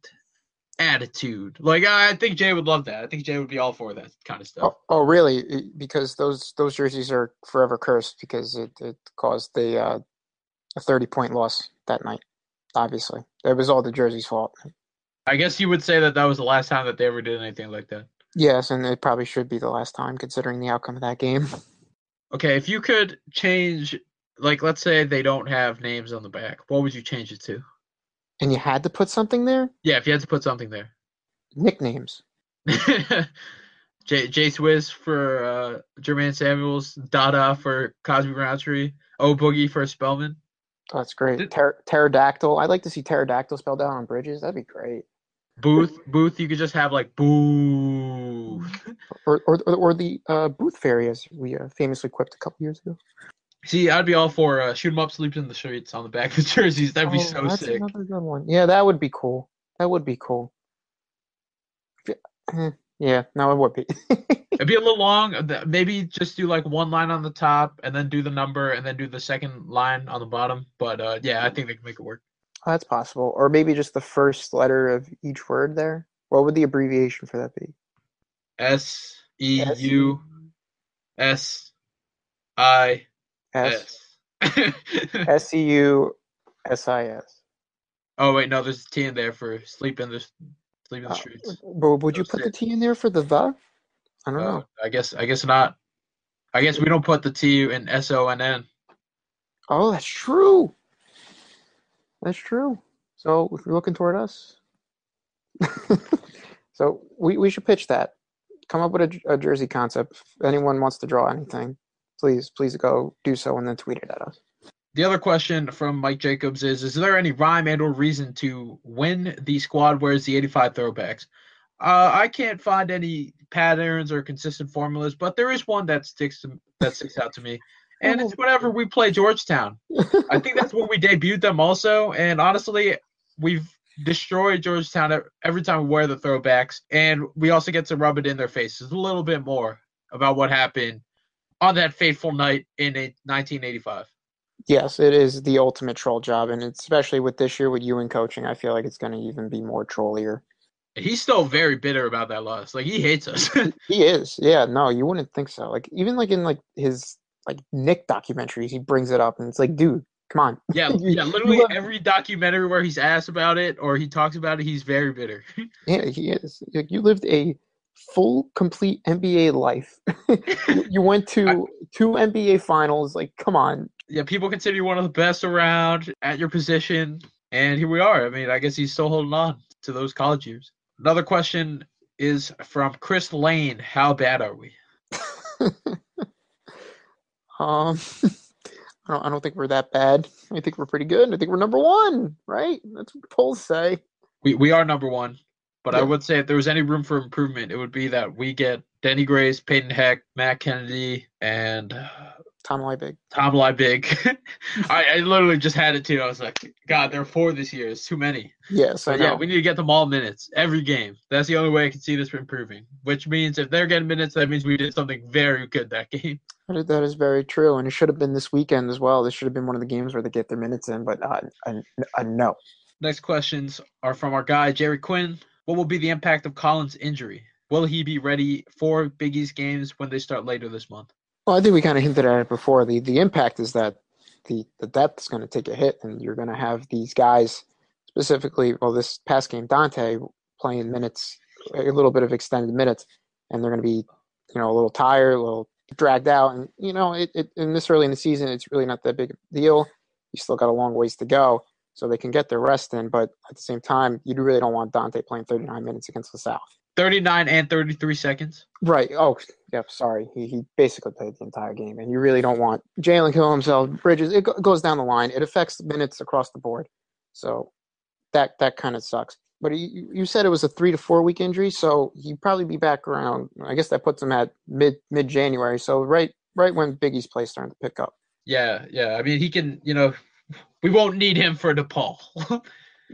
attitude. Like I think Jay would love that. I think Jay would be all for that kind of stuff. Oh, oh really? Because those those jerseys are forever cursed because it, it caused the uh, a thirty point loss that night. Obviously, it was all the jersey's fault. I guess you would say that that was the last time that they ever did anything like that. Yes, and it probably should be the last time considering the outcome of that game. [LAUGHS] Okay, if you could change, like, let's say they don't have names on the back, what would you change it to? And you had to put something there? Yeah, if you had to put something there. Nicknames. [LAUGHS] J J Swizz for uh, Jermaine Samuels, Dada for Cosby Roundtree, O Boogie for Spellman. That's great. Ter- pterodactyl. I'd like to see pterodactyl spelled out on bridges. That'd be great. Booth, Booth. You could just have like Boo. [LAUGHS] Or or or the uh, Booth Fairy, as we uh, famously quipped a couple years ago. See, I'd be all for uh, shoot 'em up, sleeps in the streets on the back of the [LAUGHS] jerseys. That'd be Oh, so that's sick. another good one. Yeah, that would be cool. That would be cool. Yeah, no, it would be. [LAUGHS] It'd be a little long. Maybe just do like one line on the top, and then do the number, and then do the second line on the bottom. But uh, yeah, I think they can make it work. Oh, that's possible. Or maybe just the first letter of each word there. What would the abbreviation for that be? S E U S I S S. [LAUGHS] C U S I S. Oh wait, no, there's a T in there for sleep in the sleep in the Uh, streets. But would you put the. T in there for the the? I don't Uh, know. I guess I guess not. I guess we don't put the T in S O N N. Oh, that's true. That's true. So if you're looking toward us, [LAUGHS] so we, we should pitch that. Come up with a, j- a jersey concept. If anyone wants to draw anything, please please go do so and then tweet it at us. The other question from Mike Jacobs is: Is there any rhyme and or reason to when the squad wears the 85 throwbacks? Uh, I can't find any patterns or consistent formulas, but there is one that sticks to, that sticks out to me, and it's whenever we play Georgetown. I think that's when we debuted them also, and honestly, we've destroyed Georgetown every time we wear the throwbacks, and we also get to rub it in their faces a little bit more about what happened on that fateful night in 1985. Yes, it is the ultimate troll job, and especially with this year with Ewing coaching, I feel like it's going to even be more trollier. He's still very bitter about that loss. Like he hates us. [LAUGHS] He is, yeah. No, you wouldn't think so. Like even like in like his like Nick documentaries, he brings it up, and it's like, dude, come on. yeah, [LAUGHS] yeah. Literally every documentary where he's asked about it or he talks about it, he's very bitter. [LAUGHS] Yeah, he is. Like, You lived a full, complete NBA life. [LAUGHS] you, went to two NBA finals. Like, come on. yeah, people consider you one of the best around at your position, and here we are. I mean, I guess he's still holding on to those college years. Another question is from Chris Lane. How bad are we? [LAUGHS] Um, [LAUGHS] I don't, I don't think we're that bad. I think we're pretty good. I think we're number one, right? That's what polls say. We we are number one, but I would say if there was any room for improvement, it would be that we get Denny Grace, Peyton Heck, Matt Kennedy, and uh, Tom Leibig. Tom Leibig. [LAUGHS] I, I literally just had it too. I was like, God, there are four this year. It's too many. Yes, I But yeah, we need to get them all minutes every game. That's the only way I can see this improving. Which means if they're getting minutes, that means we did something very good that game. [LAUGHS] That is- that is very true, and it should have been this weekend as well. This should have been one of the games where they get their minutes in, but uh, a, a no. Next questions are from our guy Jerry Quinn. What will be the impact of Collin's injury? Will he be ready for Big East games when they start later this month? Well, I think we kind of hinted at it before. The the impact is that the the depth is going to take a hit, and you're going to have these guys, specifically, well, this past game, Donte playing minutes, a little bit of extended minutes, and they're going to be, you know, a little tired, a little dragged out, and you know, it, it in this early in the season, it's really not that big a deal. You still got a long ways to go, so they can get their rest in. But at the same time, you really don't want Donte playing 39 minutes against the South. 39 and 33 seconds. Right. Oh, yep. Sorry. He, he basically played the entire game, and you really don't want Jalen kill himself. Bridges. It go, goes down the line. It affects minutes across the board. So that that kind of sucks. But you, you said it was a three to four week injury, so he'd probably be back around. I guess that puts him at mid mid January. So right right when Biggie's play starting to pick up. Yeah, yeah. I mean, he can. You know, we won't need him for DePaul.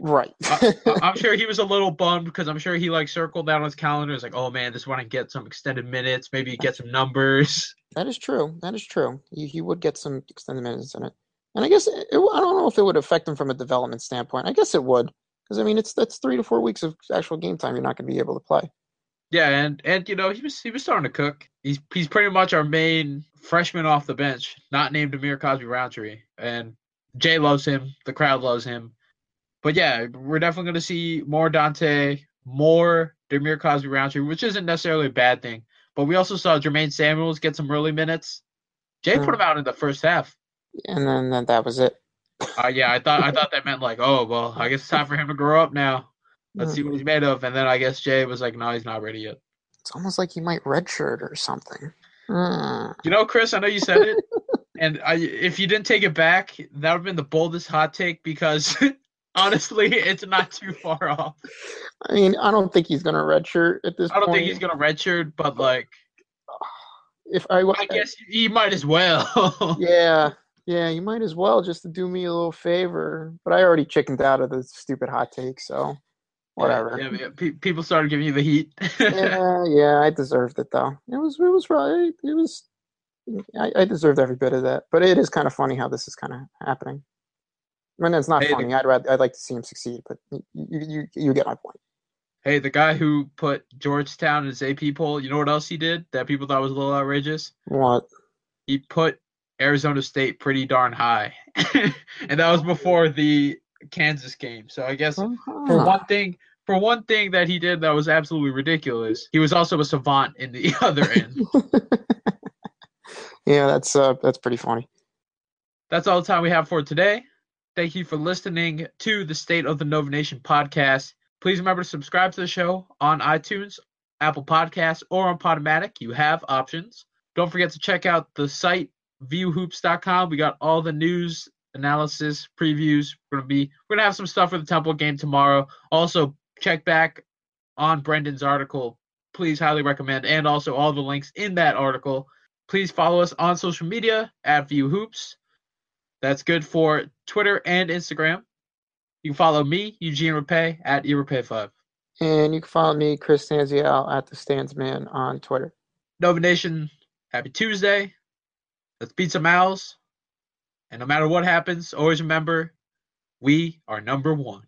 right. [LAUGHS] I, am sure he was a little bummed because I'm sure he like circled down on his calendar. It's like, oh man, this one I get some extended minutes, maybe get some numbers. [LAUGHS] That is true. That is true. He, he would get some extended minutes in it, and I guess it, I don't know if it would affect him from a development standpoint. I guess it would because I mean it's that's three to four weeks of actual game time you're not going to be able to play. Yeah, and and you know he was he was starting to cook. He's he's pretty much our main freshman off the bench, not named Dhamir Cosby Roundtree, and Jay loves him. The crowd loves him. But yeah, we're definitely going to see more Donte, more Dhamir Cosby Roundtree, which isn't necessarily a bad thing. But we also saw Jermaine Samuels get some early minutes. Jay mm. put him out in the first half. And then, then that was it. uh, yeah, I thought I thought that meant like, oh well, I guess it's time for him to grow up now. Let's mm. see what he's made of. And then I guess Jay was like, no, he's not ready yet. It's almost like he might redshirt or something. Mm. You know, Chris, I know you said it, and I, if you didn't take it back, that would have been the boldest hot take because [LAUGHS] honestly, it's not too far off. I mean, I don't think he's gonna redshirt at this. Point. I don't point. think he's gonna redshirt, but like, [SIGHS] if I, I guess he might as well. [LAUGHS] yeah, yeah, you might as well just to do me a little favor. But I already chickened out of the stupid hot take, so whatever. Yeah, yeah, yeah. people started giving you the heat. [LAUGHS] yeah, yeah, I deserved it though. It was, it was right. It was. I, I deserved every bit of that. But it is kind of funny how this is kind of happening. I mean, it's not hey, funny. The, I'd rather, I'd like to see him succeed, but you, you, you get my point. Hey, the guy who put Georgetown in his AP poll, you know what else he did that people thought was a little outrageous? What? He put Arizona State pretty darn high, [LAUGHS] and that was before the Kansas game. So I guess uh-huh. for one thing, for one thing that he did that was absolutely ridiculous, he was also a savant in the [LAUGHS] other end. [LAUGHS] yeah, that's uh, that's pretty funny. That's all the time we have for today. Thank you for listening to the State of the Nova Nation podcast. Please remember to subscribe to the show on iTunes, Apple Podcasts, or on Podomatic. You have options. Don't forget to check out the site vuhoops.com. We got all the news, analysis, previews. We're gonna be we're gonna have some stuff for the Temple game tomorrow. Also, check back on Brendan's article. Please highly recommend, and also all the links in that article. Please follow us on social media at VU Hoops. That's good for Twitter and Instagram. You can follow me, Eugene Repay, at eRapay5. And you can follow me, Chris Stanziel, at the Standsman on Twitter. Nova Nation, happy Tuesday. Let's beat some owls. And no matter what happens, always remember, we are number one.